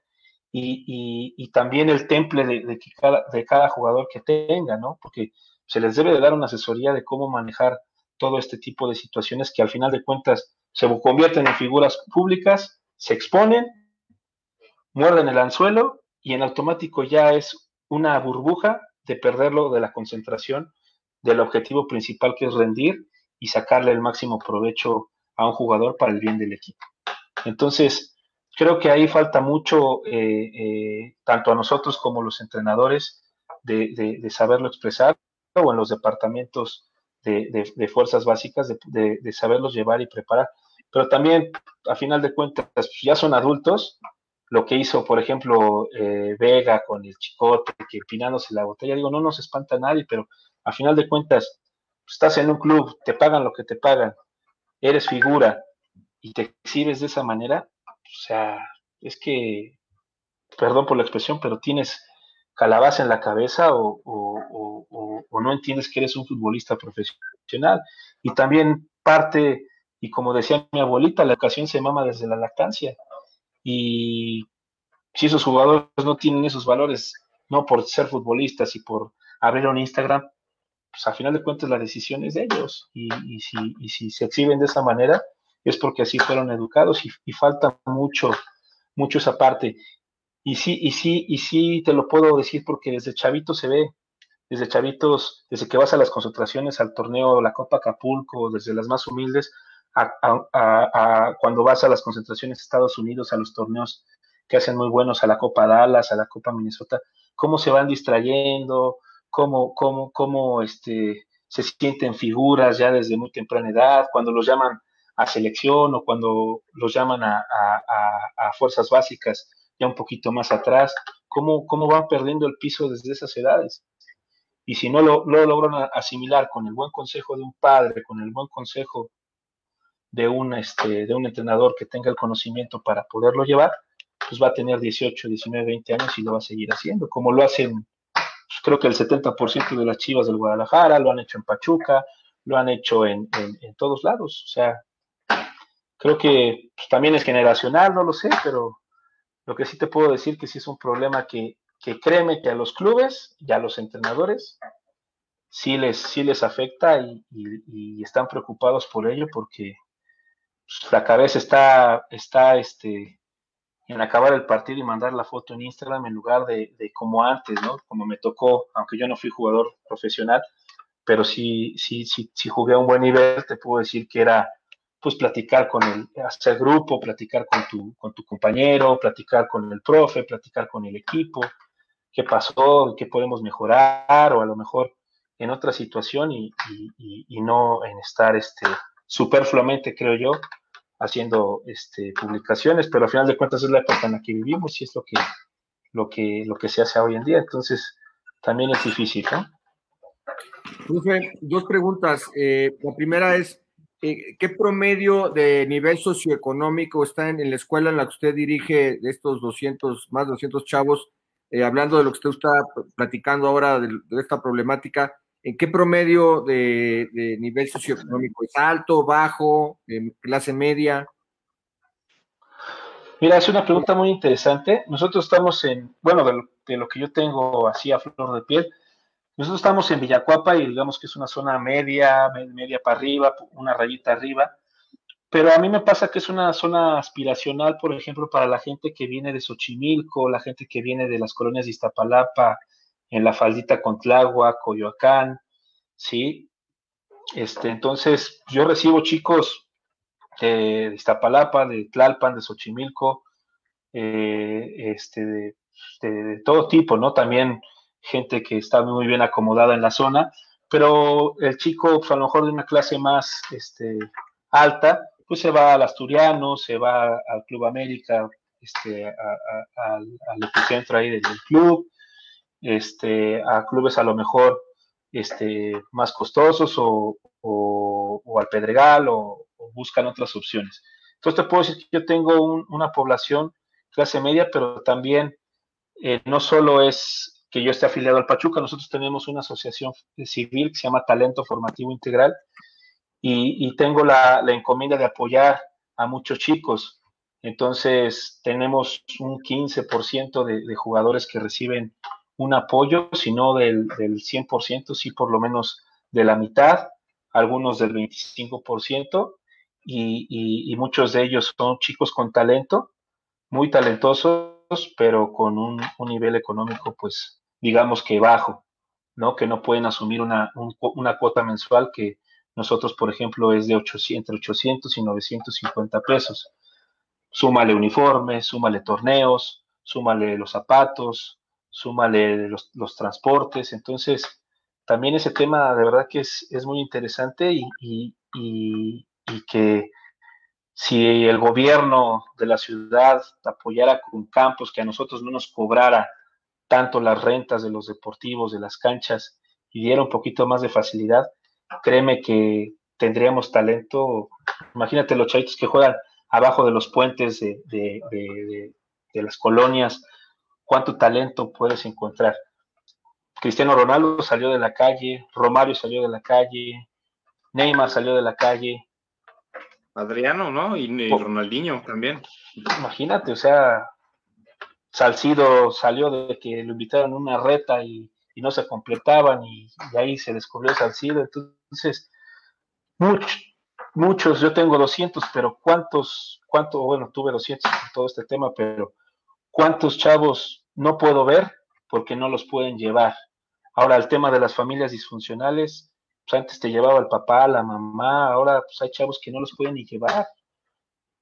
y, y, y también el temple de, de, cada, de cada jugador que tenga, ¿no? Porque se les debe de dar una asesoría de cómo manejar todo este tipo de situaciones que al final de cuentas se convierten en figuras públicas, se exponen, muerden el anzuelo y en automático ya es una burbuja de perderlo de la concentración del objetivo principal que es rendir y sacarle el máximo provecho a un jugador para el bien del equipo. Entonces, creo que ahí falta mucho, eh, eh, tanto a nosotros como a los entrenadores, de, saberlo expresar o en los departamentos de, de fuerzas básicas, de, saberlos llevar y preparar. Pero también, a final de cuentas, pues, ya son adultos, lo que hizo, por ejemplo, eh, Vega con el chicote, que empinándose la botella, digo, no nos espanta a nadie, pero a final de cuentas, estás en un club, te pagan lo que te pagan, eres figura y te exhibes de esa manera, o sea, es que, perdón por la expresión, pero tienes calabaza en la cabeza o, no entiendes que eres un futbolista profesional. Y también parte, y como decía mi abuelita, la ocasión se mama desde la lactancia. Y si esos jugadores no tienen esos valores, no por ser futbolistas y por abrir un Instagram, pues a final de cuentas la decisión es de ellos. Y, y, si, y si, se exhiben de esa manera, es porque así fueron educados y, y falta mucho, mucho esa parte. Y sí, y sí, y sí te lo puedo decir porque desde chavito se ve, desde chavitos, desde que vas a las concentraciones, al torneo, la Copa Acapulco, desde las más humildes, a, cuando vas a las concentraciones de Estados Unidos, a los torneos que hacen muy buenos, a la Copa Dallas, a la Copa Minnesota, cómo se van distrayendo, cómo, cómo, cómo este, se sienten figuras ya desde muy temprana edad, cuando los llaman a selección o cuando los llaman a fuerzas básicas ya un poquito más atrás, cómo, cómo van perdiendo el piso desde esas edades. Y si no lo, lo logran asimilar con el buen consejo de un padre, con el buen consejo de un, este, de un entrenador que tenga el conocimiento para poderlo llevar, pues va a tener 18, 19, 20 años y lo va a seguir haciendo, como lo hacen, pues creo que el 70% de las chivas del Guadalajara, lo han hecho en Pachuca, lo han hecho en todos lados. O sea, creo que pues, también es generacional, no lo sé, pero lo que sí te puedo decir que sí es un problema que, que créeme que a los clubes y a los entrenadores sí les, sí les afecta y, están preocupados por ello porque pues, la cabeza está, está este, en acabar el partido y mandar la foto en Instagram en lugar de, de, como antes, ¿no? Como me tocó, aunque yo no fui jugador profesional, pero sí, sí, sí, sí jugué a un buen nivel, te puedo decir que era pues platicar con el, hacer grupo, platicar con tu, con tu compañero, platicar con el profe, platicar con el equipo, qué pasó, qué podemos mejorar, o a lo mejor en otra situación y, y, no en estar este, superfluamente, creo yo, haciendo este, publicaciones, pero al final de cuentas es la época en la que vivimos y es lo que, lo que, lo que se hace hoy en día, entonces también es difícil, ¿no? Profe, dos preguntas. Eh, la primera es, ¿qué promedio de nivel socioeconómico está en, la escuela en la que usted dirige estos 200, más de 200 chavos? Eh, hablando de lo que usted está platicando ahora de, esta problemática, ¿en qué promedio de, nivel socioeconómico? ¿Es alto, bajo, clase media? Mira, es una pregunta muy interesante. Nosotros estamos en, bueno, de lo, de lo que yo tengo así a flor de piel, nosotros estamos en Villacuapa y digamos que es una zona media, media para arriba, una rayita arriba, pero a mí me pasa que es una zona aspiracional, por ejemplo, para la gente que viene de Xochimilco, la gente que viene de las colonias de Iztapalapa, en la faldita Contlagua, Coyoacán, ¿sí? Este, entonces, yo recibo chicos de Iztapalapa, de Tlalpan, de Xochimilco, eh, este, de, todo tipo, ¿no? También gente que está muy bien acomodada en la zona, pero el chico, pues a lo mejor de una clase más este, alta, pues se va al Asturiano, se va al Club América, este, al epicentro ahí del, club, este, a clubes a lo mejor más costosos o, al Pedregal o, buscan otras opciones. Entonces te puedo decir que yo tengo una población clase media, pero también eh, no solo es que yo esté afiliado al Pachuca, nosotros tenemos una asociación civil que se llama Talento Formativo Integral y, tengo la, encomienda de apoyar a muchos chicos. Entonces tenemos un 15% de, de jugadores que reciben un apoyo, si no del, del 100%, sí por lo menos de la mitad, algunos del 25%, y, y, muchos de ellos son chicos con talento, muy talentosos, pero con un, nivel económico, pues, digamos que bajo, ¿no? Que no pueden asumir una, una cuota mensual que nosotros, por ejemplo, es de 800, entre 800 y 950 pesos. Súmale uniformes, súmale torneos, súmale los zapatos, súmale los, los, transportes, entonces también ese tema de verdad que es, es muy interesante y, y, y, que si el gobierno de la ciudad apoyara con campos, que a nosotros no nos cobrara tanto las rentas de los deportivos, de las canchas, y diera un poquito más de facilidad, créeme que tendríamos talento. Imagínate los chavitos que juegan abajo de los puentes de, de, de, de las colonias, cuánto talento puedes encontrar. Cristiano Ronaldo salió de la calle, Romario salió de la calle, Neymar salió de la calle. Adriano, ¿no? Y, Ronaldinho también. Imagínate, o sea, Salcido salió de que lo invitaron a una reta y, no se completaban y, ahí se descubrió Salcido. Entonces, muchos, muchos, yo tengo 200, pero ¿cuántos, cuánto, bueno, tuve 200 en todo este tema, pero ¿cuántos chavos no puedo ver porque no los pueden llevar. Ahora, el tema de las familias disfuncionales, pues antes te llevaba el papá, la mamá, ahora pues hay chavos que no los pueden ni llevar.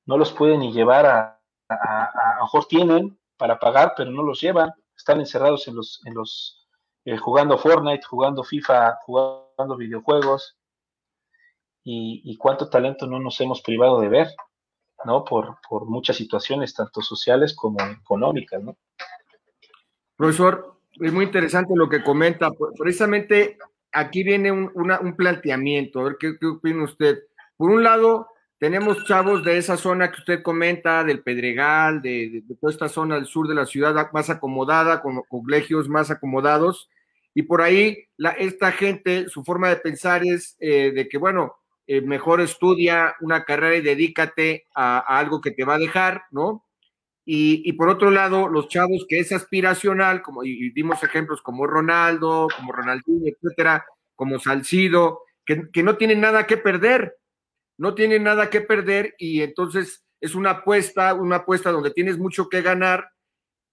No los pueden ni llevar a, a, a, mejor tienen para pagar, pero no los llevan. Están encerrados en los, en los, eh, jugando Fortnite, jugando FIFA, jugando videojuegos. Y, y, cuánto talento no nos hemos privado de ver, ¿no? Por, por muchas situaciones, tanto sociales como económicas, ¿no? Profesor, es muy interesante lo que comenta. Precisamente aquí viene un, planteamiento. A ver ¿qué, opina usted. Por un lado, tenemos chavos de esa zona que usted comenta, del Pedregal, de, toda esta zona del sur de la ciudad más acomodada, con colegios más acomodados. Y por ahí, la, esta gente, su forma de pensar es eh, de que, bueno, eh, mejor estudia una carrera y dedícate a, algo que te va a dejar, ¿no? Y, por otro lado, los chavos que es aspiracional, como y, dimos ejemplos como Ronaldo, como Ronaldinho, etcétera, como Salcido, que, que, no tienen nada que perder, no tienen nada que perder y entonces es una apuesta, una apuesta donde tienes mucho que ganar,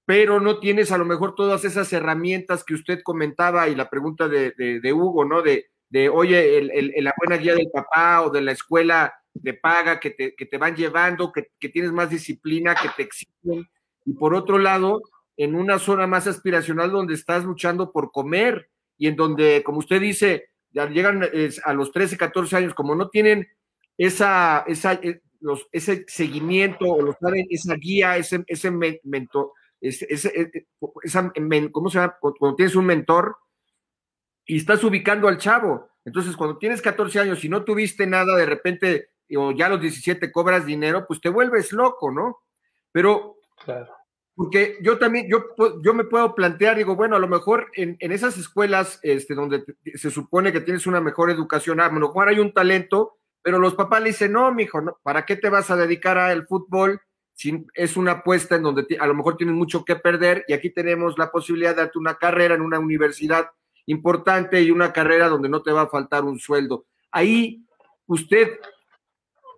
pero no tienes a lo mejor todas esas herramientas que usted comentaba y la pregunta de, de, Hugo, ¿no? De, de oye, el, la buena guía del papá o de la escuela de paga, que te, que te van llevando, que, que, tienes más disciplina, que te exigen. Y por otro lado, en una zona más aspiracional donde estás luchando por comer y en donde, como usted dice, ya llegan a los 13, 14 años, como no tienen esa, esa, eh, los, ese seguimiento o los esa guía, ese, ese mentor, ese, ese, eh, esa, ¿cómo se llama? Cuando tienes un mentor y estás ubicando al chavo. Entonces, cuando tienes 14 años y no tuviste nada, de repente o ya a los 17 cobras dinero, pues te vuelves loco, ¿no? Pero, claro. porque yo también, yo, yo me puedo plantear, digo, bueno, a lo mejor en, en esas escuelas este, donde se supone que tienes una mejor educación, a lo mejor hay un talento, pero los papás le dicen, no, mijo, ¿para qué te vas a dedicar al fútbol? Si es una apuesta en donde a lo mejor tienes mucho que perder y aquí tenemos la posibilidad de darte una carrera en una universidad importante y una carrera donde no te va a faltar un sueldo. Ahí usted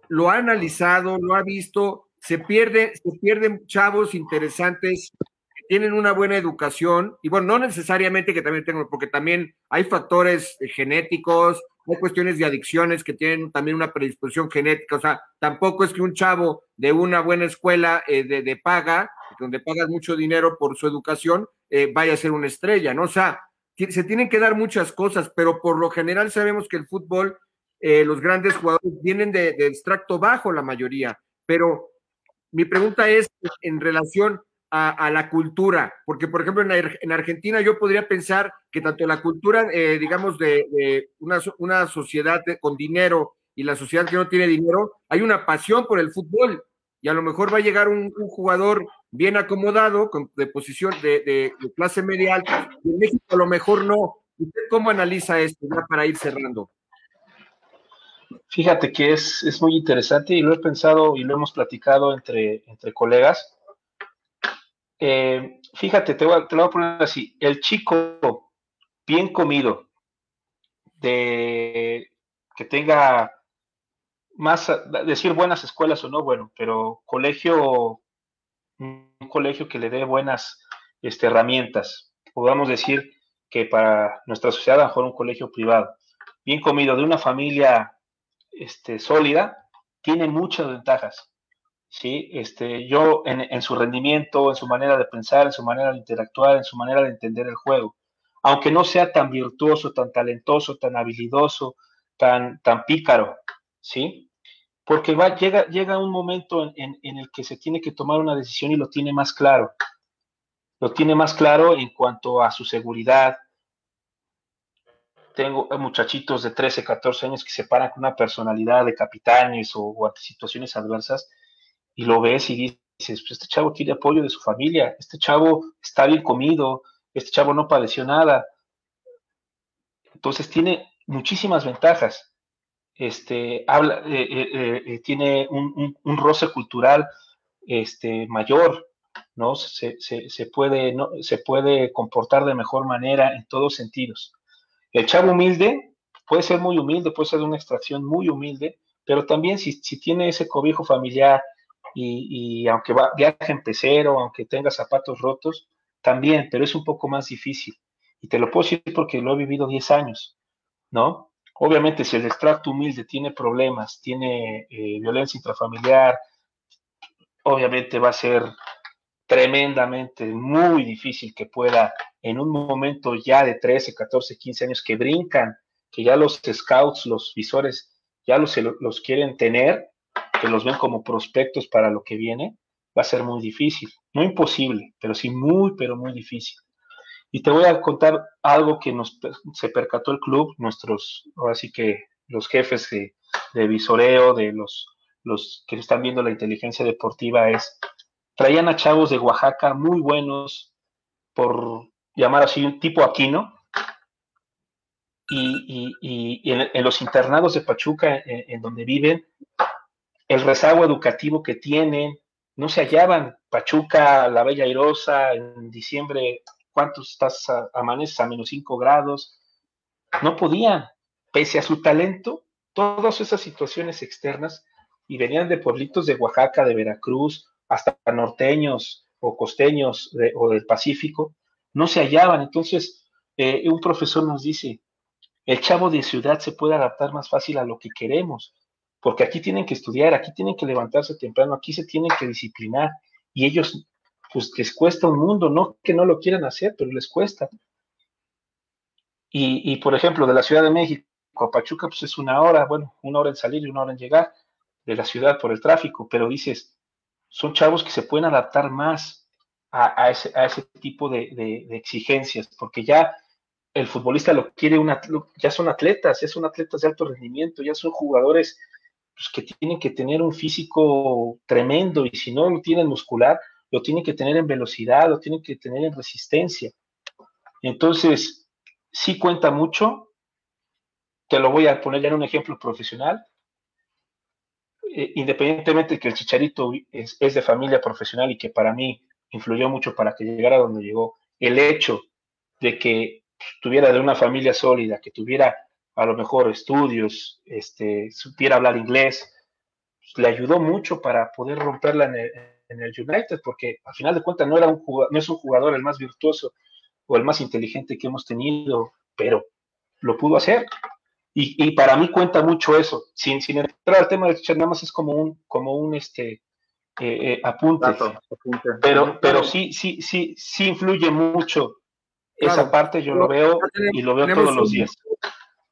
lo ha analizado, lo ha visto, se, pierde, se pierden chavos interesantes que tienen una buena educación, y bueno, no necesariamente que también tengan, porque también hay factores genéticos, hay cuestiones de adicciones que tienen también una predisposición genética, o sea, tampoco es que un chavo de una buena escuela eh, de, paga, donde pagas mucho dinero por su educación, eh, vaya a ser una estrella, ¿no? O sea, se tienen que dar muchas cosas, pero por lo general sabemos que el fútbol eh, los grandes jugadores vienen de, extracto bajo la mayoría, pero mi pregunta es en relación a, la cultura, porque por ejemplo en, Argentina yo podría pensar que tanto la cultura, eh, digamos, de, una, una, sociedad con dinero y la sociedad que no tiene dinero, hay una pasión por el fútbol y a lo mejor va a llegar un, jugador bien acomodado, de posición de, clase media alta, y en México a lo mejor no. ¿Usted cómo analiza esto para ir cerrando? Fíjate que es, es muy interesante y lo he pensado y lo hemos platicado entre, entre colegas eh, fíjate, te, voy, te lo voy a poner así. El chico bien comido, de que tenga más, decir buenas escuelas o no, bueno, pero colegio, un colegio que le dé buenas este, herramientas. Podamos decir que para nuestra sociedad, a mejor un colegio privado, bien comido, de una familia este, sólida, tiene muchas ventajas. ¿Sí? Este, yo en, su rendimiento, en su manera de pensar, en su manera de interactuar, en su manera de entender el juego. Aunque no sea tan virtuoso, tan talentoso, tan habilidoso, tan, tan pícaro, ¿sí? Porque va, llega, llega un momento en, en el que se tiene que tomar una decisión y lo tiene más claro. Lo tiene más claro en cuanto a su seguridad, tengo muchachitos de 13, 14 años que se paran con una personalidad de capitanes o, o, ante situaciones adversas y lo ves y dices, pues este chavo quiere apoyo de su familia, este chavo está bien comido, este chavo no padeció nada. Entonces tiene muchísimas ventajas. Este, habla, eh, eh, eh, tiene un, roce cultural este, mayor, ¿no? Se, se, puede, se puede comportar de mejor manera en todos sentidos. El chavo humilde puede ser muy humilde, puede ser de una extracción muy humilde, pero también si, si tiene ese cobijo familiar, y, aunque va, viaje en pecero, aunque tenga zapatos rotos, también, pero es un poco más difícil. Y te lo puedo decir porque lo he vivido 10 años, ¿no? Obviamente, si el extracto humilde tiene problemas, tiene eh, violencia intrafamiliar, obviamente va a ser tremendamente muy difícil que pueda en un momento ya de 13, 14, 15 años que brincan, que ya los scouts, los visores, ya los, los quieren tener, que los ven como prospectos para lo que viene, va a ser muy difícil. No imposible, pero sí muy, pero muy difícil. Y te voy a contar algo que nos se percató el club, nuestros, ahora sí que los jefes de, visoreo, de los, los que están viendo la inteligencia deportiva, es, traían a chavos de Oaxaca muy buenos, por llamar así, un tipo Aquino, y, y, en, los internados de Pachuca, en donde viven, el rezago educativo que tienen, no se hallaban. Pachuca, la Bella Airosa, en diciembre, ¿cuántos estás? A, amaneces a menos 5 grados. No podían, pese a su talento, todas esas situaciones externas, y venían de pueblitos de Oaxaca, de Veracruz, hasta norteños o costeños o del Pacífico, no se hallaban. Entonces, eh, un profesor nos dice, el chavo de ciudad se puede adaptar más fácil a lo que queremos porque aquí tienen que estudiar, aquí tienen que levantarse temprano, aquí se tienen que disciplinar y ellos, pues les cuesta un mundo, no que no lo quieran hacer, pero les cuesta. Y, por ejemplo, de la Ciudad de México a Pachuca, pues es una hora, bueno, una hora en salir y una hora en llegar de la ciudad por el tráfico, pero dices, son chavos que se pueden adaptar más a, ese, tipo de, exigencias, porque ya el futbolista lo quiere, una, ya son atletas, ya son atletas de alto rendimiento, ya son jugadores pues, que tienen que tener un físico tremendo y si no lo tienen muscular, lo tienen que tener en velocidad, lo tienen que tener en resistencia. Entonces, sí cuenta mucho. Te lo voy a poner ya en un ejemplo profesional. Eh, independientemente de que el Chicharito es, de familia profesional y que para mí influyó mucho para que llegara donde llegó, el hecho de que tuviera de una familia sólida, que tuviera a lo mejor estudios, este, supiera hablar inglés, pues, le ayudó mucho para poder romperla en el, United, porque al final de cuentas no, era un no es un jugador el más virtuoso o el más inteligente que hemos tenido, pero lo pudo hacer. Y, para mí cuenta mucho eso. Sin, sin entrar al tema de Richard, nada más es como un, como un este, eh, eh, apunte. Pero, pero sí, sí, sí, sí influye mucho esa parte, yo lo veo y lo veo todos los días.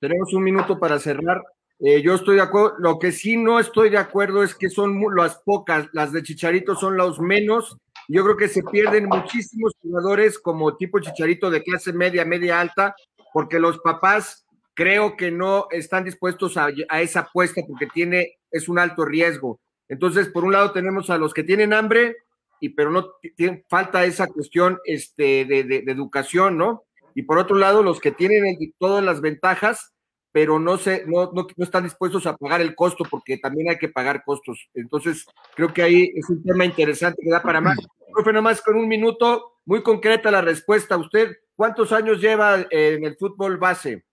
Tenemos un minuto para cerrar. Eh, yo estoy de acuerdo. Lo que sí no estoy de acuerdo es que son las pocas, las de Chicharito son los menos Yo creo que se pierden muchísimos jugadores como tipo Chicharito de clase media, media alta, porque los papás creo que no están dispuestos a, esa apuesta porque tiene, es un alto riesgo. Entonces, por un lado tenemos a los que tienen hambre, y pero no tiene, falta esa cuestión este, de, educación, ¿no? Y por otro lado, los que tienen todas las ventajas, pero no, se, no, no, están dispuestos a pagar el costo porque también hay que pagar costos. Entonces, creo que ahí es un tema interesante que da para más. Profe, nomás con un minuto, muy concreta la respuesta. ¿Usted cuántos años lleva en el fútbol base?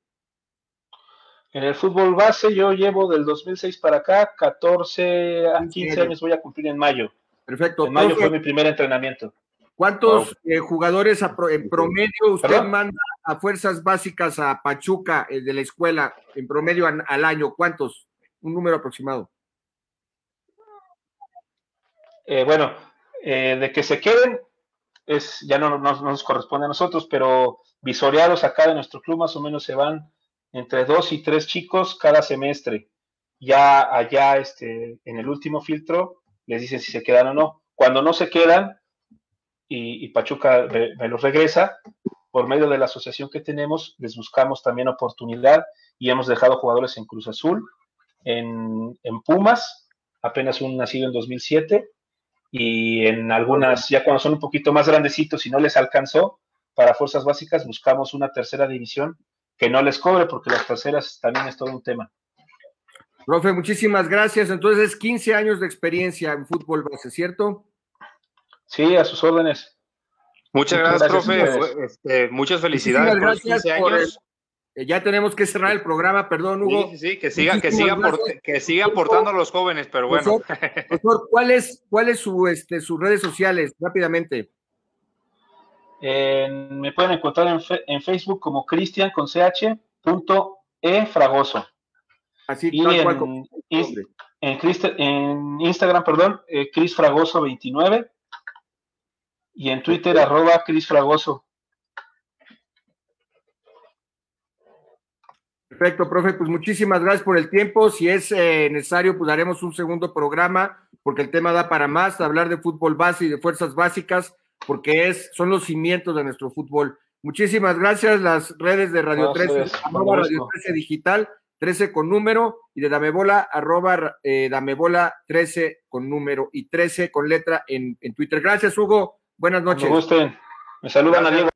En el fútbol base yo llevo del 2006 para acá, 14 a 15 años voy a cumplir en mayo. Perfecto. En mayo fue mi primer entrenamiento. ¿Cuántos eh, jugadores en promedio usted manda a fuerzas básicas a Pachuca eh, de la escuela en promedio al año? ¿Cuántos? Un número aproximado. Eh, bueno, de que se queden, es, ya no, nos corresponde a nosotros, pero visoreados acá de nuestro club más o menos se van entre dos y tres chicos cada semestre. Ya allá este, en el último filtro les dicen si se quedan o no. Cuando no se quedan y, Pachuca me, los regresa, por medio de la asociación que tenemos, les buscamos también oportunidad y hemos dejado jugadores en Cruz Azul, en, en Pumas, apenas un nacido en 2007, y en algunas, ya cuando son un poquito más grandecitos y no les alcanzó, para fuerzas básicas buscamos una tercera división que no les cobre, porque las terceras también es todo un tema. Profe, muchísimas gracias. Entonces, 15 años de experiencia en fútbol base, ¿cierto? Sí, a sus órdenes. Muchas, gracias, profe. Este, muchas felicidades por 15 años. Eh, ya tenemos que cerrar el programa, perdón, Hugo. Sí, sí, que sigan, que sigan, que sigan aportando a los jóvenes, pero bueno. Doctor, ¿cuáles ¿cuál su, este, sus redes sociales? Rápidamente. me pueden encontrar en, en Facebook como Cristian con ch punto e fragoso. Así y en, en, Instagram, perdón, eh, Cris Fragoso 29 y en Twitter arroba Cris Fragoso. Perfecto, profe, pues muchísimas gracias por el tiempo. Si es eh, necesario, pues daremos un segundo programa, porque el tema da para más, hablar de fútbol base y de fuerzas básicas, porque es, son los cimientos de nuestro fútbol. Muchísimas gracias, las redes de Radio 13, Radio 13 Digital, 13 con número, y de Damebola, arroba eh, Damebola 13 con número y 13 con letra en, en Twitter. Gracias, Hugo. Buenas noches. Me gusten. Me saludan, Diego.